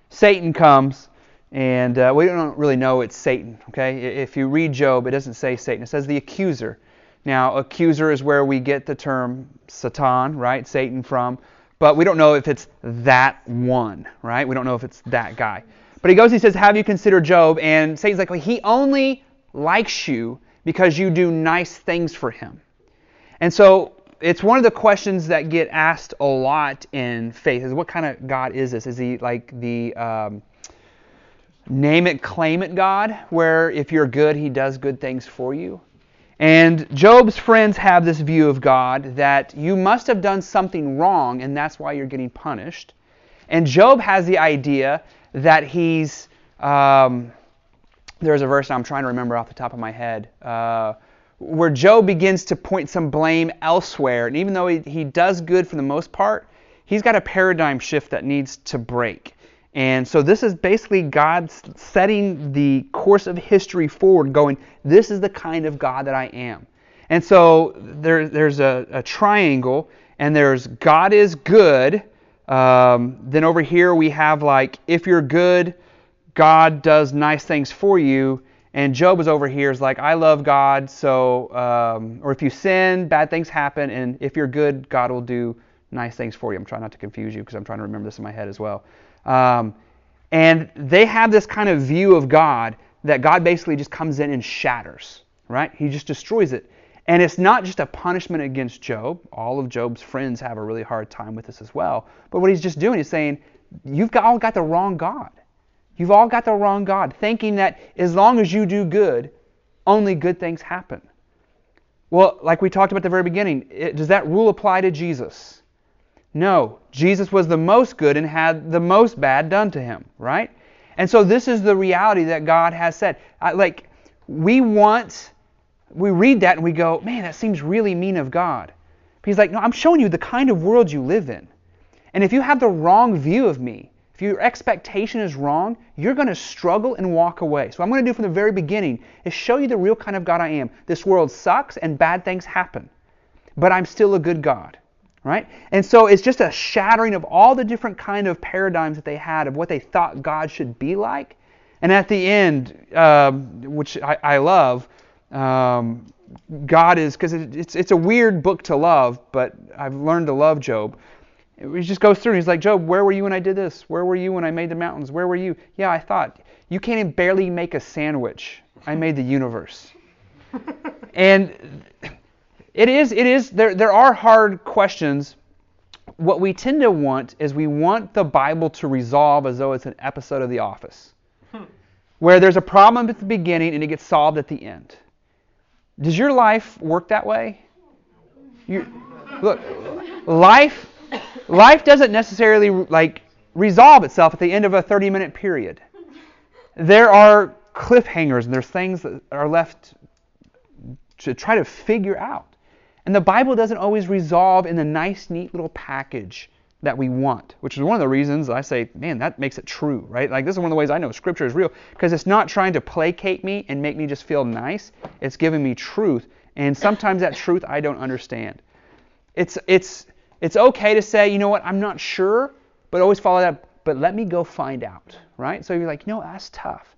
Satan comes, and uh, we don't really know it's Satan. Okay, if you read Job, it doesn't say Satan; it says the accuser. Now, accuser is where we get the term Satan, right? Satan from, but we don't know if it's that one, right? We don't know if it's that guy. But he goes, he says, "Have you considered Job?" And Satan's like, well, "He only likes you because you do nice things for him." And so it's one of the questions that get asked a lot in faith is what kind of God is this? Is he like the um, name it, claim it God, where if you're good, he does good things for you? And Job's friends have this view of God that you must have done something wrong and that's why you're getting punished. And Job has the idea that he's. Um, there's a verse I'm trying to remember off the top of my head. Uh, where Job begins to point some blame elsewhere. And even though he, he does good for the most part, he's got a paradigm shift that needs to break. And so this is basically God setting the course of history forward, going, this is the kind of God that I am. And so there, there's a, a triangle, and there's God is good. Um, then over here we have like, if you're good, God does nice things for you. And Job is over here is like, I love God, so, um, or if you sin, bad things happen, and if you're good, God will do nice things for you. I'm trying not to confuse you because I'm trying to remember this in my head as well. Um, and they have this kind of view of God that God basically just comes in and shatters, right? He just destroys it. And it's not just a punishment against Job. All of Job's friends have a really hard time with this as well. But what he's just doing is saying, you've all got the wrong God. You've all got the wrong God, thinking that as long as you do good, only good things happen. Well, like we talked about at the very beginning, it, does that rule apply to Jesus? No. Jesus was the most good and had the most bad done to him, right? And so this is the reality that God has said. I, like, we want, we read that and we go, man, that seems really mean of God. But he's like, no, I'm showing you the kind of world you live in. And if you have the wrong view of me, if your expectation is wrong, you're going to struggle and walk away. So, what I'm going to do from the very beginning is show you the real kind of God I am. This world sucks and bad things happen, but I'm still a good God, right? And so it's just a shattering of all the different kind of paradigms that they had of what they thought God should be like. And at the end, um, which I, I love, um, God is because it, it's it's a weird book to love, but I've learned to love Job He just goes through and he's like, Job, where were you when I did this? Where were you when I made the mountains? Where were you? Yeah, I thought. You can't even barely make a sandwich. I made the universe. and it is, it is, there, there are hard questions. What we tend to want is we want the Bible to resolve as though it's an episode of The Office, hmm. where there's a problem at the beginning and it gets solved at the end. Does your life work that way? You, look, life life doesn't necessarily like resolve itself at the end of a 30 minute period. There are cliffhangers and there's things that are left to try to figure out. And the Bible doesn't always resolve in the nice, neat little package that we want, which is one of the reasons I say, man, that makes it true, right? Like, this is one of the ways I know Scripture is real, because it's not trying to placate me and make me just feel nice. It's giving me truth, and sometimes that truth I don't understand. It's, it's, it's okay to say, you know what, I'm not sure, but always follow that, but let me go find out, right? So you're like, no, that's tough.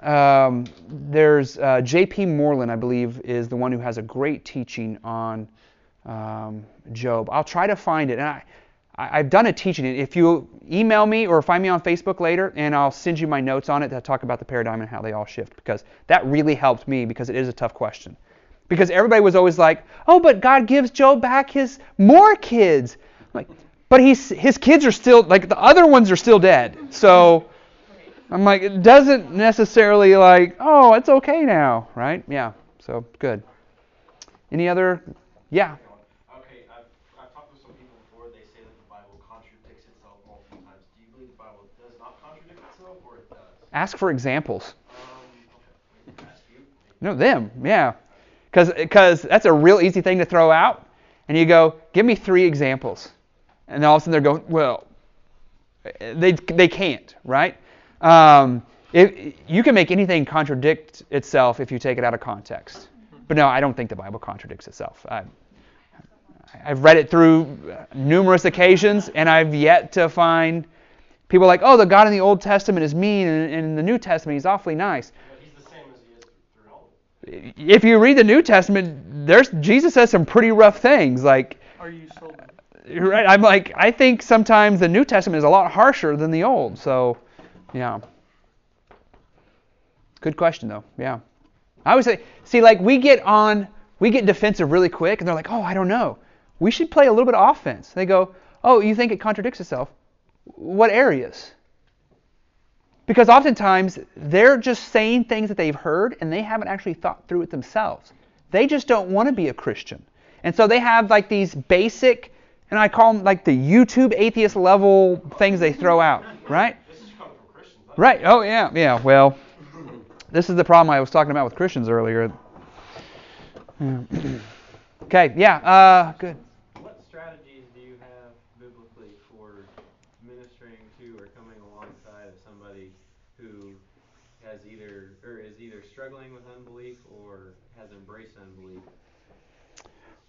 Um, there's uh, J.P. Moreland, I believe, is the one who has a great teaching on um, Job. I'll try to find it. And I, I've done a teaching. If you email me or find me on Facebook later, and I'll send you my notes on it that talk about the paradigm and how they all shift, because that really helped me because it is a tough question. Because everybody was always like, oh, but God gives Job back his more kids. I'm like, but he's, his kids are still, like, the other ones are still dead. So I'm like, it doesn't necessarily like, oh, it's okay now, right? Yeah. So good. Any other? Yeah. Okay, I've, I've talked with some people before. They say that the Bible contradicts itself multiple times. Do you believe the Bible does not contradict itself, or it does? Ask for examples. Um, okay. No, them. Yeah. Because that's a real easy thing to throw out. And you go, give me three examples. And all of a sudden they're going, well, they, they can't, right? Um, it, you can make anything contradict itself if you take it out of context. But no, I don't think the Bible contradicts itself. I, I've read it through numerous occasions, and I've yet to find people like, oh, the God in the Old Testament is mean, and in the New Testament he's awfully nice. But he's the same as he is through all of it. If you read the New Testament, there's Jesus says some pretty rough things. Like, Are you sold? right? I'm like, I think sometimes the New Testament is a lot harsher than the Old. So, yeah. Good question though. Yeah. I would say, see, like we get on, we get defensive really quick, and they're like, oh, I don't know. We should play a little bit of offense. They go, oh, you think it contradicts itself? What areas? Because oftentimes they're just saying things that they've heard and they haven't actually thought through it themselves. They just don't want to be a Christian. And so they have like these basic, and I call them like the YouTube atheist level things they throw out, right? This is coming from Christians. not- Right. Oh, yeah. Yeah. Well, this is the problem I was talking about with Christians earlier. Yeah. okay. Yeah. Uh, good. What strategies do you have biblically for ministering to or coming alongside of somebody who has either or is either struggling with unbelief or has embraced unbelief?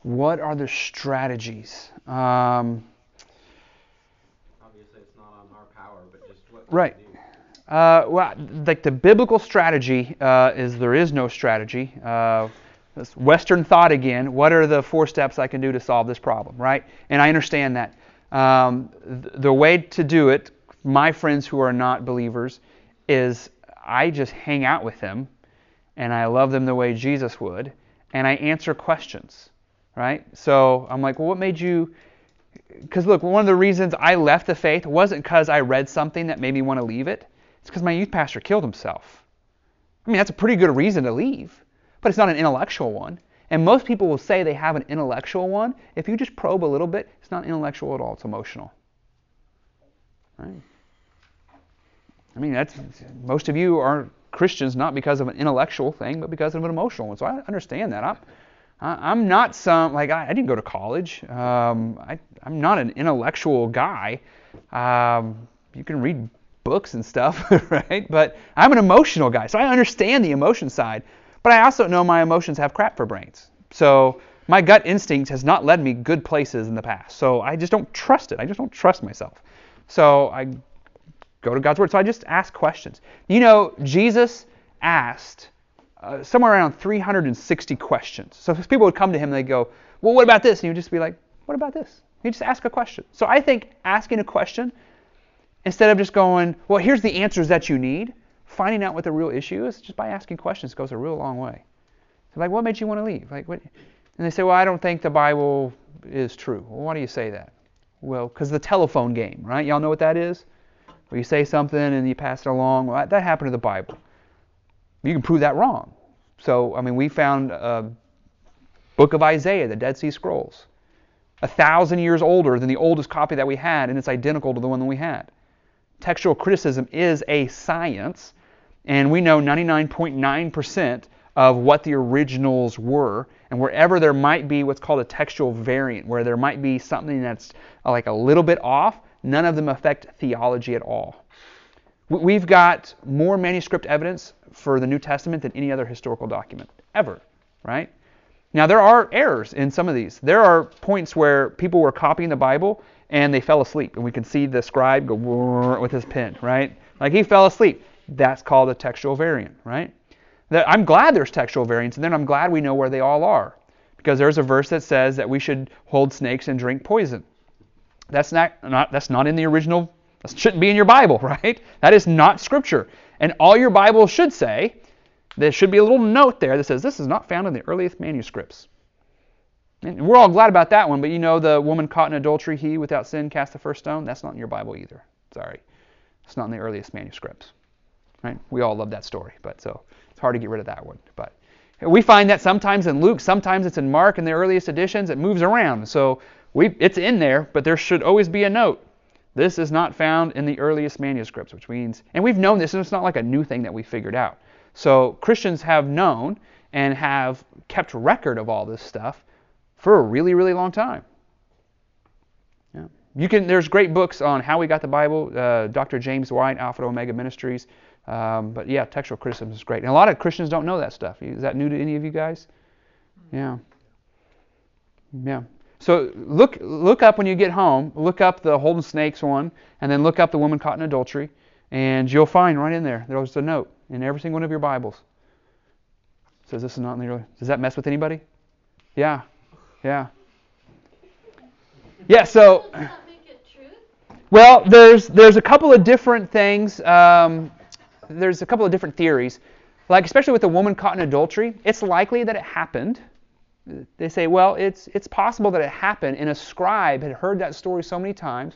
What are the strategies? Um, Obviously, it's not on our power, but just what Right. Uh, well, like the biblical strategy uh, is there is no strategy. Uh, this Western thought again. What are the four steps I can do to solve this problem, right? And I understand that. Um, th- the way to do it, my friends who are not believers, is I just hang out with them, and I love them the way Jesus would, and I answer questions, right? So I'm like, well, what made you? Because look, one of the reasons I left the faith wasn't because I read something that made me want to leave it. It's because my youth pastor killed himself. I mean, that's a pretty good reason to leave, but it's not an intellectual one. And most people will say they have an intellectual one. If you just probe a little bit, it's not intellectual at all, it's emotional. Right? I mean, that's most of you are Christians not because of an intellectual thing, but because of an emotional one. So I understand that. I'm, I'm not some like I, I didn't go to college. Um, I, I'm not an intellectual guy. Um, you can read books and stuff, right? But I'm an emotional guy, so I understand the emotion side. But I also know my emotions have crap for brains. So my gut instinct has not led me good places in the past. So I just don't trust it. I just don't trust myself. So I go to God's Word. So I just ask questions. You know, Jesus asked uh, somewhere around 360 questions. So if people would come to him, they'd go, Well, what about this? And he would just be like, What about this? You just ask a question. So I think asking a question instead of just going, well, here's the answers that you need, finding out what the real issue is just by asking questions goes a real long way. So like, what made you want to leave? Like, what? And they say, well, I don't think the Bible is true. Well, why do you say that? Well, because the telephone game, right? Y'all know what that is? Where you say something and you pass it along. Well, that happened to the Bible. You can prove that wrong. So, I mean, we found a book of Isaiah, the Dead Sea Scrolls, a thousand years older than the oldest copy that we had, and it's identical to the one that we had. Textual criticism is a science, and we know 99.9% of what the originals were. And wherever there might be what's called a textual variant, where there might be something that's uh, like a little bit off, none of them affect theology at all. We've got more manuscript evidence for the New Testament than any other historical document ever, right? Now, there are errors in some of these. There are points where people were copying the Bible and they fell asleep, and we can see the scribe go with his pen, right? Like he fell asleep. That's called a textual variant, right? I'm glad there's textual variants, and then I'm glad we know where they all are. Because there's a verse that says that we should hold snakes and drink poison. That's not, not that's not in the original. That shouldn't be in your Bible, right? That is not scripture. And all your Bible should say, there should be a little note there that says this is not found in the earliest manuscripts. And we're all glad about that one, but you know the woman caught in adultery, he without sin cast the first stone? That's not in your Bible either. Sorry. It's not in the earliest manuscripts. Right? We all love that story, but so it's hard to get rid of that one. But we find that sometimes in Luke, sometimes it's in Mark in the earliest editions, it moves around. So we, it's in there, but there should always be a note. This is not found in the earliest manuscripts, which means, and we've known this, and it's not like a new thing that we figured out. So Christians have known and have kept record of all this stuff for a really, really long time. Yeah. You can. There's great books on how we got the Bible. Uh, Dr. James White, Alpha Omega Ministries. Um, but yeah, textual criticism is great. And a lot of Christians don't know that stuff. Is that new to any of you guys? Yeah. Yeah. So look look up when you get home. Look up the Holden Snakes one, and then look up the woman caught in adultery, and you'll find right in there there's a note in every single one of your Bibles. It says this is not in the early. Does that mess with anybody? Yeah. Yeah. Yeah. So. Well, there's there's a couple of different things. Um, there's a couple of different theories. Like especially with a woman caught in adultery, it's likely that it happened. They say, well, it's it's possible that it happened, and a scribe had heard that story so many times.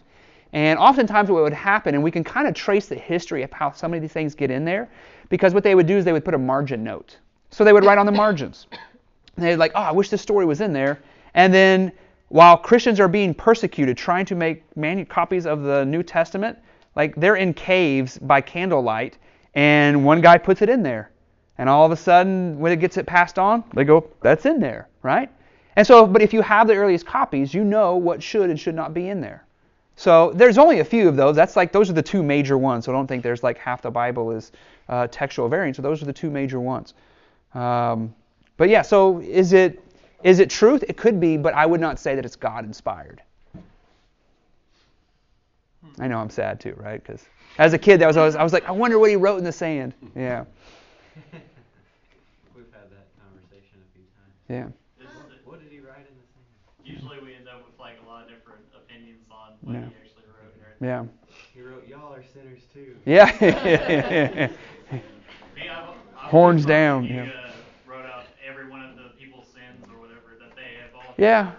And oftentimes, what would happen, and we can kind of trace the history of how some of these things get in there, because what they would do is they would put a margin note. So they would write on the margins. And they'd like, oh, I wish this story was in there. And then while Christians are being persecuted, trying to make manu- copies of the New Testament, like they're in caves by candlelight, and one guy puts it in there. And all of a sudden, when it gets it passed on, they go, that's in there, right? And so, but if you have the earliest copies, you know what should and should not be in there. So there's only a few of those. That's like those are the two major ones. So I don't think there's like half the Bible is uh, textual variants. So those are the two major ones. Um, but yeah, so is it is it truth? It could be, but I would not say that it's God inspired. I know I'm sad too, right? Because as a kid, that was always, I was like, I wonder what he wrote in the sand. Yeah. We've had that conversation a few times. Yeah. What did he write in the sand? Usually we end up with like a lot of different opinions on what Yeah. he actually wrote and. Yeah. He wrote, "Y'all are sinners too." Yeah. Me, I've, I've Horns down, He, yeah. uh, wrote out every one of the people's sins or whatever that they have all. Yeah.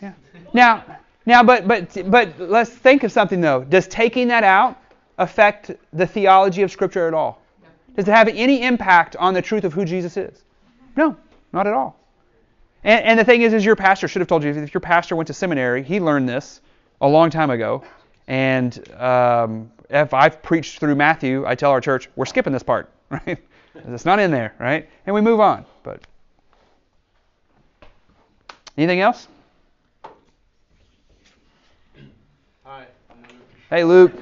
Yeah. Now, now, but but but let's think of something though. Does taking that out affect the theology of Scripture at all? Does it have any impact on the truth of who Jesus is? No, not at all. And, and the thing is, is your pastor should have told you. If your pastor went to seminary, he learned this a long time ago. And um, if I've preached through Matthew, I tell our church we're skipping this part, right? It's not in there, right? And we move on. But anything else? Hi, I'm Luke. Hey, Luke.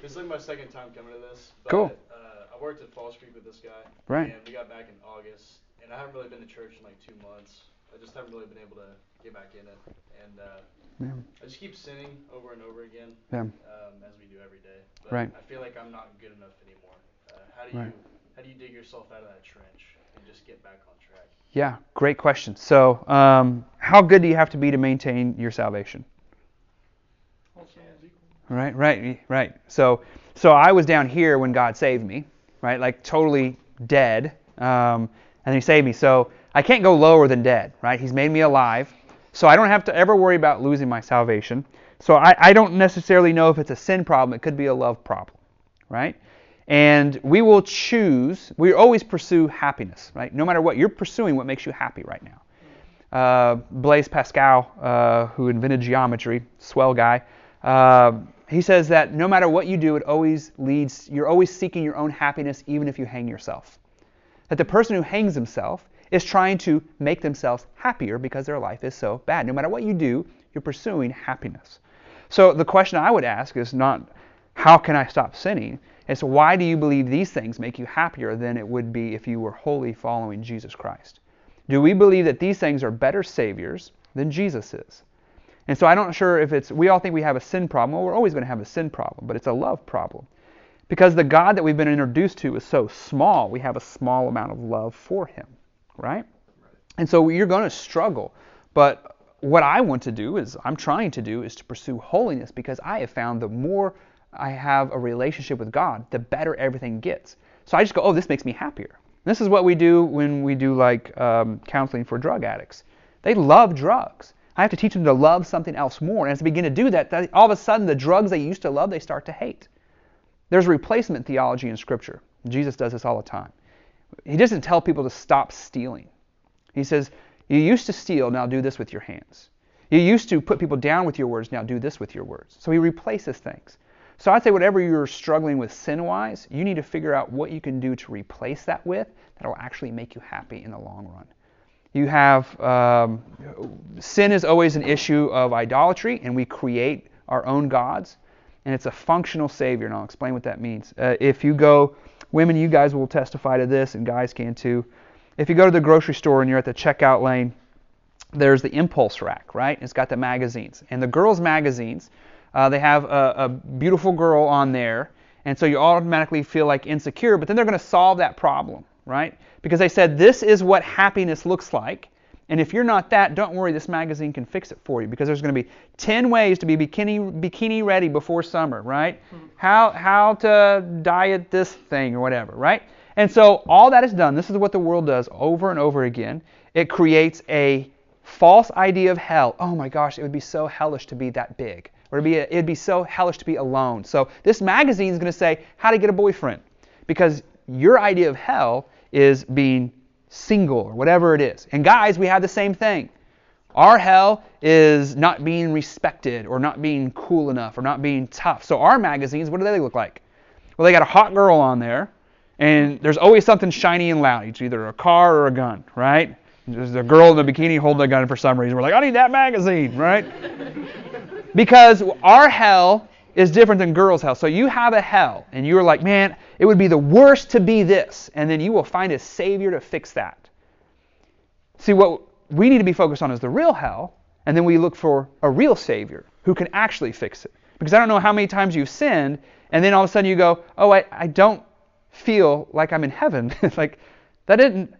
This is like my second time coming to this. But, Cool. Uh, I worked at Falls Creek with this guy. Right. And we got back in August, and I haven't really been to church in like two months. I just haven't really been able to get back in it, and uh, Yeah. I just keep sinning over and over again, Yeah. um, as we do every day. But Right. I feel like I'm not good enough anymore. Uh, how do you Right. how how do you dig yourself out of that trench and just get back on track? Yeah, great question. So, um, how good do you have to be to maintain your salvation? Right, right, right. So, so I was down here when God saved me, right? Like totally dead, um, and He saved me. So I can't go lower than dead, right? He's made me alive, so I don't have to ever worry about losing my salvation. So I, I don't necessarily know if it's a sin problem. It could be a love problem, right? And we will choose. We always pursue happiness, right? No matter what, you're pursuing what makes you happy right now. Uh, Blaise Pascal, uh, who invented geometry, swell guy. Uh, he says that no matter what you do, it always leads. You're always seeking your own happiness, even if you hang yourself. That the person who hangs himself is trying to make themselves happier because their life is so bad. No matter what you do, you're pursuing happiness. So the question I would ask is not how can I stop sinning? It's why do you believe these things make you happier than it would be if you were wholly following Jesus Christ? Do we believe that these things are better saviors than Jesus is? And so I'm not sure if it's, we all think we have a sin problem. Well, we're always going to have a sin problem, but it's a love problem. Because the God that we've been introduced to is so small, we have a small amount of love for him, right? And so you're going to struggle. But what I want to do is, I'm trying to do, is to pursue holiness because I have found the more I have a relationship with God, the better everything gets. So I just go, oh, this makes me happier. This is what we do when we do like um, counseling for drug addicts. They love drugs. I have to teach them to love something else more. And as they begin to do that, all of a sudden the drugs they used to love, they start to hate. There's replacement theology in Scripture. Jesus does this all the time. He doesn't tell people to stop stealing. He says, You used to steal, now do this with your hands. You used to put people down with your words, now do this with your words. So he replaces things. So I'd say whatever you're struggling with sin wise, you need to figure out what you can do to replace that with that will actually make you happy in the long run. You have um, sin is always an issue of idolatry, and we create our own gods, and it's a functional savior, and I'll explain what that means. Uh, if you go, women, you guys will testify to this, and guys can too. If you go to the grocery store and you're at the checkout lane, there's the impulse rack, right? It's got the magazines, and the girls' magazines. Uh, they have a, a beautiful girl on there, and so you automatically feel like insecure. But then they're going to solve that problem, right? Because they said this is what happiness looks like. And if you're not that, don't worry, this magazine can fix it for you because there's going to be 10 ways to be bikini bikini ready before summer, right? Mm-hmm. How how to diet this thing or whatever, right? And so all that is done. This is what the world does over and over again. It creates a false idea of hell. Oh my gosh, it would be so hellish to be that big. Or it'd be, a, it'd be so hellish to be alone. So this magazine is going to say how to get a boyfriend. Because your idea of hell is being single or whatever it is. And guys, we have the same thing. Our hell is not being respected or not being cool enough or not being tough. So our magazines, what do they look like? Well, they got a hot girl on there, and there's always something shiny and loud. It's either a car or a gun, right? There's a girl in a bikini holding a gun for some reason. We're like, I need that magazine, right? because our hell is different than girls' hell. So you have a hell, and you're like, man, it would be the worst to be this. And then you will find a Savior to fix that. See, what we need to be focused on is the real hell, and then we look for a real Savior who can actually fix it. Because I don't know how many times you've sinned, and then all of a sudden you go, oh, I, I don't feel like I'm in heaven. like, that didn't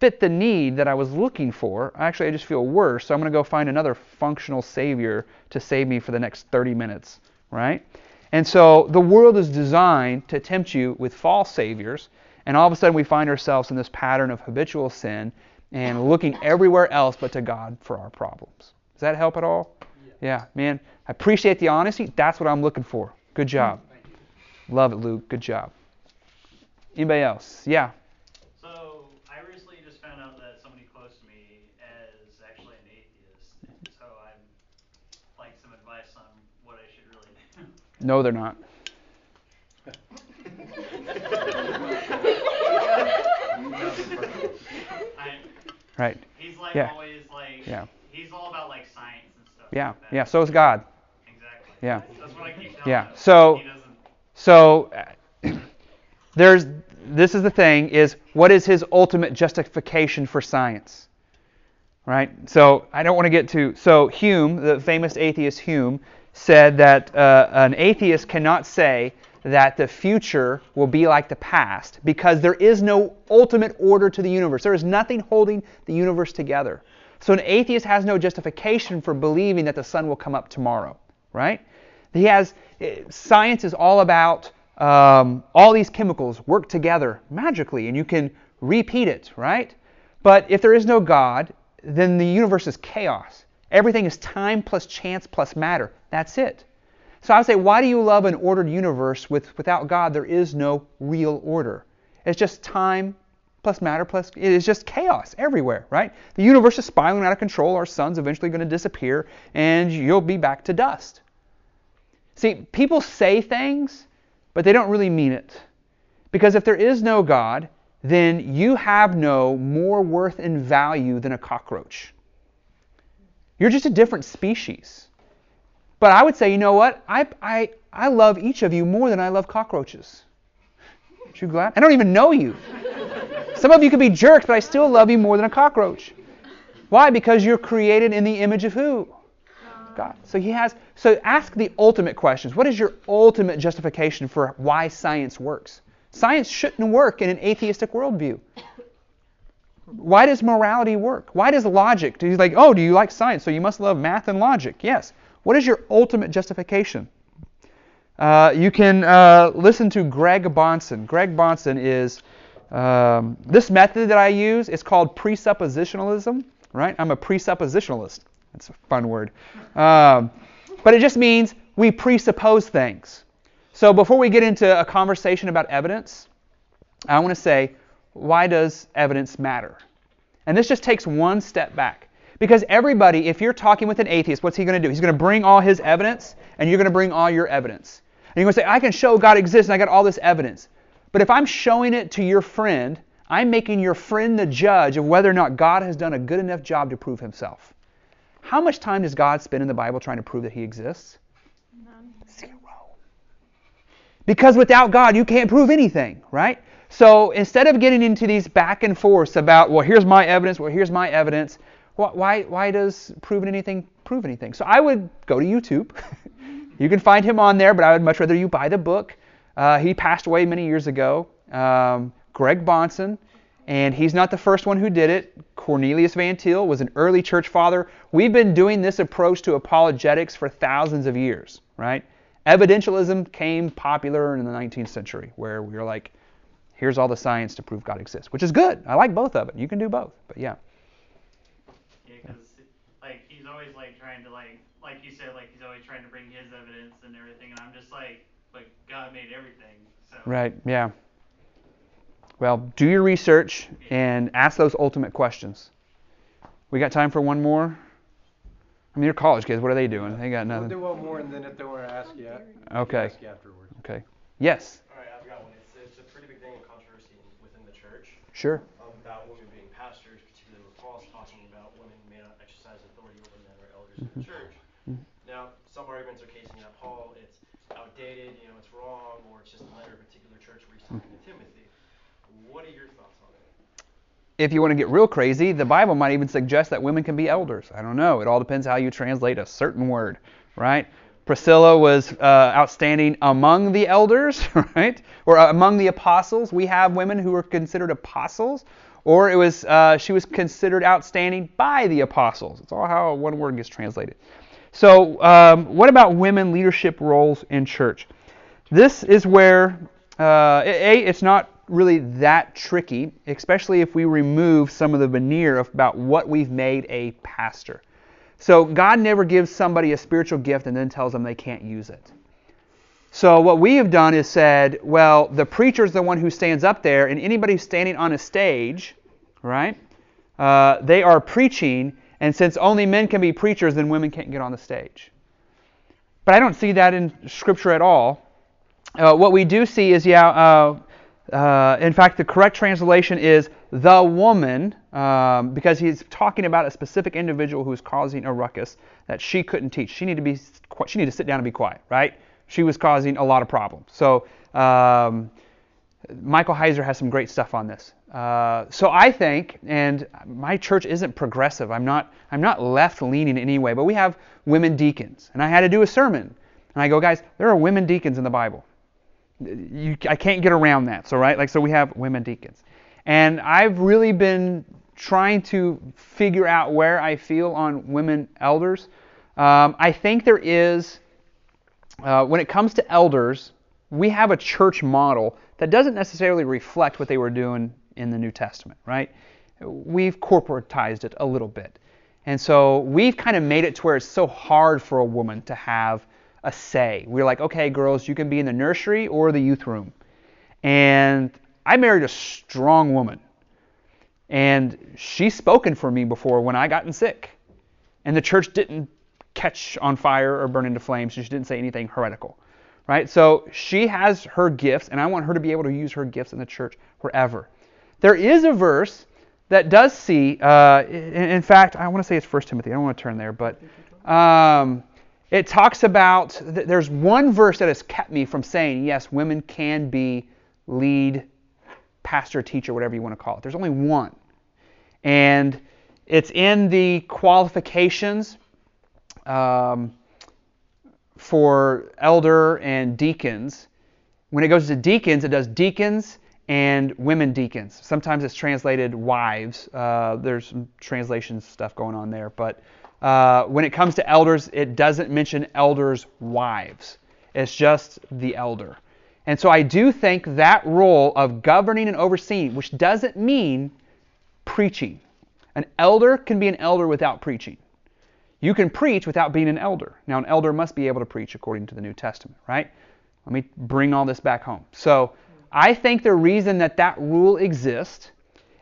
fit the need that I was looking for. Actually, I just feel worse, so I'm going to go find another functional Savior to save me for the next 30 minutes right? And so the world is designed to tempt you with false saviors, and all of a sudden we find ourselves in this pattern of habitual sin and looking everywhere else but to God for our problems. Does that help at all? Yeah, yeah man. I appreciate the honesty. That's what I'm looking for. Good job. Love it, Luke. Good job. Anybody else? Yeah. No, they're not. right. He's like yeah. always like yeah. he's all about like science and stuff. Yeah. Like yeah. So is God. Exactly. Yeah. That's what I keep telling Yeah. him. So so uh, there's this is the thing is what is his ultimate justification for science? Right? So I don't want to get to so Hume, the famous atheist Hume, said that uh, an atheist cannot say that the future will be like the past because there is no ultimate order to the universe. There is nothing holding the universe together. So an atheist has no justification for believing that the sun will come up tomorrow, right? He has eh, science is all about um, all these chemicals work together magically, and you can repeat it, right? But if there is no God, then the universe is chaos. Everything is time plus chance plus matter. That's it. So I would say, why do you love an ordered universe with without God? There is no real order. It's just time plus matter plus it is just chaos everywhere, right? The universe is spiraling out of control. Our sun's eventually going to disappear, and you'll be back to dust. See, people say things, but they don't really mean it. Because if there is no God, then you have no more worth and value than a cockroach. You're just a different species. But I would say, you know what? I, I, I love each of you more than I love cockroaches. Aren't you glad? I don't even know you. Some of you could be jerks, but I still love you more than a cockroach. Why? Because you're created in the image of who? God. So he has so ask the ultimate questions. What is your ultimate justification for why science works? Science shouldn't work in an atheistic worldview. Why does morality work? Why does logic? Do you like, oh, do you like science? So you must love math and logic. Yes. What is your ultimate justification? Uh, you can uh, listen to Greg Bahnsen. Greg Bahnsen is um, this method that I use. It's called presuppositionalism. Right? I'm a presuppositionalist. That's a fun word. Um, but it just means we presuppose things. So before we get into a conversation about evidence, I want to say, why does evidence matter? And this just takes one step back. Because everybody, if you're talking with an atheist, what's he going to do? He's going to bring all his evidence, and you're going to bring all your evidence. And you're going to say, I can show God exists, and I got all this evidence. But if I'm showing it to your friend, I'm making your friend the judge of whether or not God has done a good enough job to prove himself. How much time does God spend in the Bible trying to prove that he exists? None. Zero. Because without God, you can't prove anything, right? So instead of getting into these back and forths about, well, here's my evidence, well, here's my evidence, why, why does proving anything prove anything? So I would go to YouTube. you can find him on there, but I would much rather you buy the book. Uh, he passed away many years ago. Um, Greg Bahnsen, and he's not the first one who did it. Cornelius Van Til was an early church father. We've been doing this approach to apologetics for thousands of years, right? Evidentialism came popular in the 19th century, where we were like, here's all the science to prove God exists, which is good. I like both of it. You can do both, but yeah. Yeah, because like he's always like trying to like like you said like he's always trying to bring his evidence and everything, and I'm just like but God made everything. So Right, yeah. Well, do your research and ask those ultimate questions. We got time for one more? I mean, you're college kids. What are they doing? They got We'll nothing. do one more, and then if they want to ask you, Okay. ask you afterwards. Okay. Yes. All right, I've got one. It's, it's a pretty big thing of controversy within the church Sure. um, about women being pastors, particularly with Paul's talking about women may not exercise authority over men or elders in the church. Now, some arguments are casing that Paul, it's outdated, you know, it's wrong, or it's just a letter of a particular church where he's talking to Timothy. What are your thoughts on it? If you want to get real crazy, the Bible might even suggest that women can be elders. I don't know. It all depends how you translate a certain word, right? Priscilla was uh, outstanding among the elders, right? Or among the apostles. We have women who are considered apostles, or it was uh, she was considered outstanding by the apostles. It's all how one word gets translated. So, um, what about women leadership roles in church? This is where uh, a it's not really that tricky, especially if we remove some of the veneer about what we've made a pastor. So God never gives somebody a spiritual gift and then tells them they can't use it. So what we have done is said, well, the preacher is the one who stands up there, and anybody standing on a stage, right? Uh, they are preaching, and since only men can be preachers, then women can't get on the stage. But I don't see that in Scripture at all. Uh, what we do see is, yeah, uh, uh, in fact, the correct translation is the woman, um, because he's talking about a specific individual who's causing a ruckus that she couldn't teach. She needed to be, she needed to sit down and be quiet, right? She was causing a lot of problems. So um, Michael Heiser has some great stuff on this. Uh, so I think, and my church isn't progressive. I'm not, I'm not left leaning in any way, but we have women deacons, and I had to do a sermon, and I go, guys, there are women deacons in the Bible. You, I can't get around that. So right, like so we have women deacons, and I've really been trying to figure out where I feel on women elders. Um, I think there is, uh, when it comes to elders, we have a church model that doesn't necessarily reflect what they were doing in the New Testament, right? We've corporatized it a little bit. And so we've kind of made it to where it's so hard for a woman to have a say. We're like, okay, girls, you can be in the nursery or the youth room. And I married a strong woman. And she's spoken for me before when I gotten sick. And the church didn't catch on fire or burn into flames. She didn't say anything heretical. Right? So she has her gifts, and I want her to be able to use her gifts in the church wherever. There is a verse that does see, uh, in, in, fact, I want to say it's 1 Timothy. I don't want to turn there, but um, it talks about, there's one verse that has kept me from saying, yes, women can be lead pastor, teacher, whatever you want to call it. There's only one. And it's in the qualifications um, for elder and deacons. When it goes to deacons, it does deacons and women deacons. Sometimes it's translated wives. Uh, there's some translation stuff going on there. But uh, when it comes to elders, it doesn't mention elders' wives. It's just the elder. And so I do think that role of governing and overseeing, which doesn't mean preaching. An elder can be an elder without preaching. You can preach without being an elder. Now, an elder must be able to preach according to the New Testament, right? Let me bring all this back home. So, I think the reason that that rule exists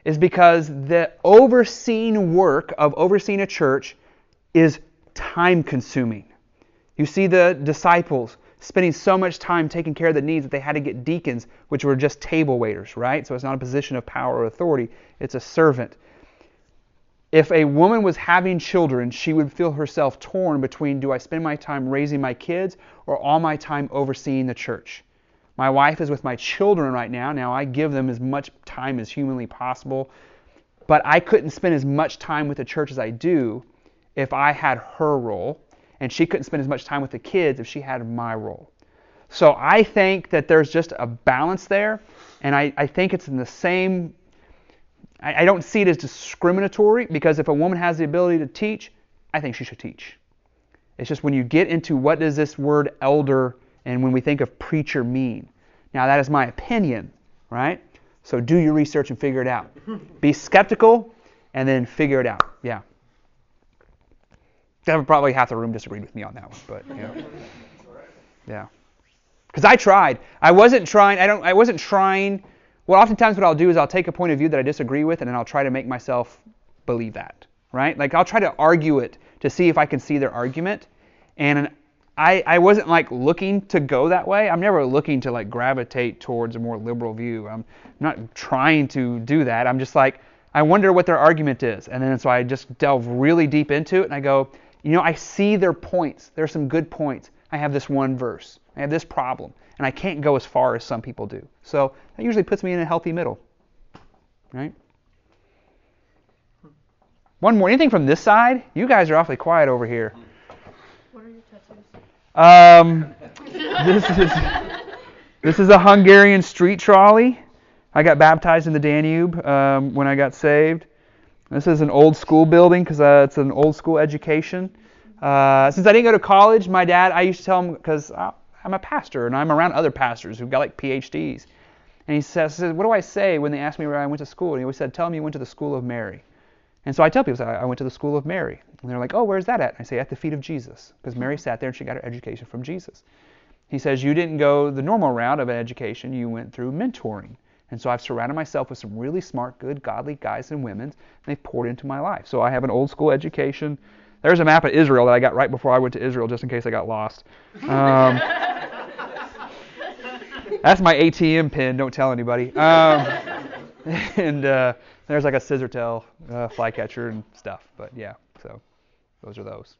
is because the overseeing work of overseeing a church is time consuming. You see the disciples spending so much time taking care of the needs that they had to get deacons, which were just table waiters, right? So it's not a position of power or authority, it's a servant if a woman was having children, she would feel herself torn between do I spend my time raising my kids or all my time overseeing the church? My wife is with my children right now. Now I give them as much time as humanly possible, but I couldn't spend as much time with the church as I do if I had her role, and she couldn't spend as much time with the kids if she had my role. So I think that there's just a balance there, and I, I think it's in the same I, I don't see it as discriminatory because if a woman has the ability to teach, I think she should teach. It's just when you get into what does this word elder and when we think of preacher mean. Now that is my opinion, right? So do your research and figure it out. Be skeptical and then figure it out. Yeah. Probably half the room disagreed with me on that one, but you know. Yeah. Because I tried. I wasn't trying. I don't. I wasn't trying well, oftentimes what I'll do is I'll take a point of view that I disagree with, and then I'll try to make myself believe that, right? Like I'll try to argue it to see if I can see their argument, and I, I wasn't like looking to go that way. I'm never looking to like gravitate towards a more liberal view. I'm not trying to do that. I'm just like I wonder what their argument is, and then so I just delve really deep into it, and I go, you know, I see their points. There are some good points. I have this one verse. I have this problem and I can't go as far as some people do. So that usually puts me in a healthy middle. Right? One more. Anything from this side? You guys are awfully quiet over here. What are your tattoos? Um, this is this is a Hungarian street trolley. I got baptized in the Danube um, when I got saved. This is an old school building because uh, it's an old school education. Uh, since I didn't go to college, my dad, I used to tell him because I'm a pastor and I'm around other pastors who've got like PhDs. And he says, What do I say when they ask me where I went to school? And he always said, Tell them you went to the school of Mary. And so I tell people, I went to the school of Mary. And they're like, Oh, where's that at? And I say, At the feet of Jesus. Because Mary sat there and she got her education from Jesus. He says, You didn't go the normal route of education, you went through mentoring. And so I've surrounded myself with some really smart, good, godly guys and women, and they've poured into my life. So I have an old school education. There's a map of Israel that I got right before I went to Israel, just in case I got lost. Um, that's my ATM pin. Don't tell anybody. Um, and uh, there's like a scissor tail uh, flycatcher and stuff. But yeah, so those are those.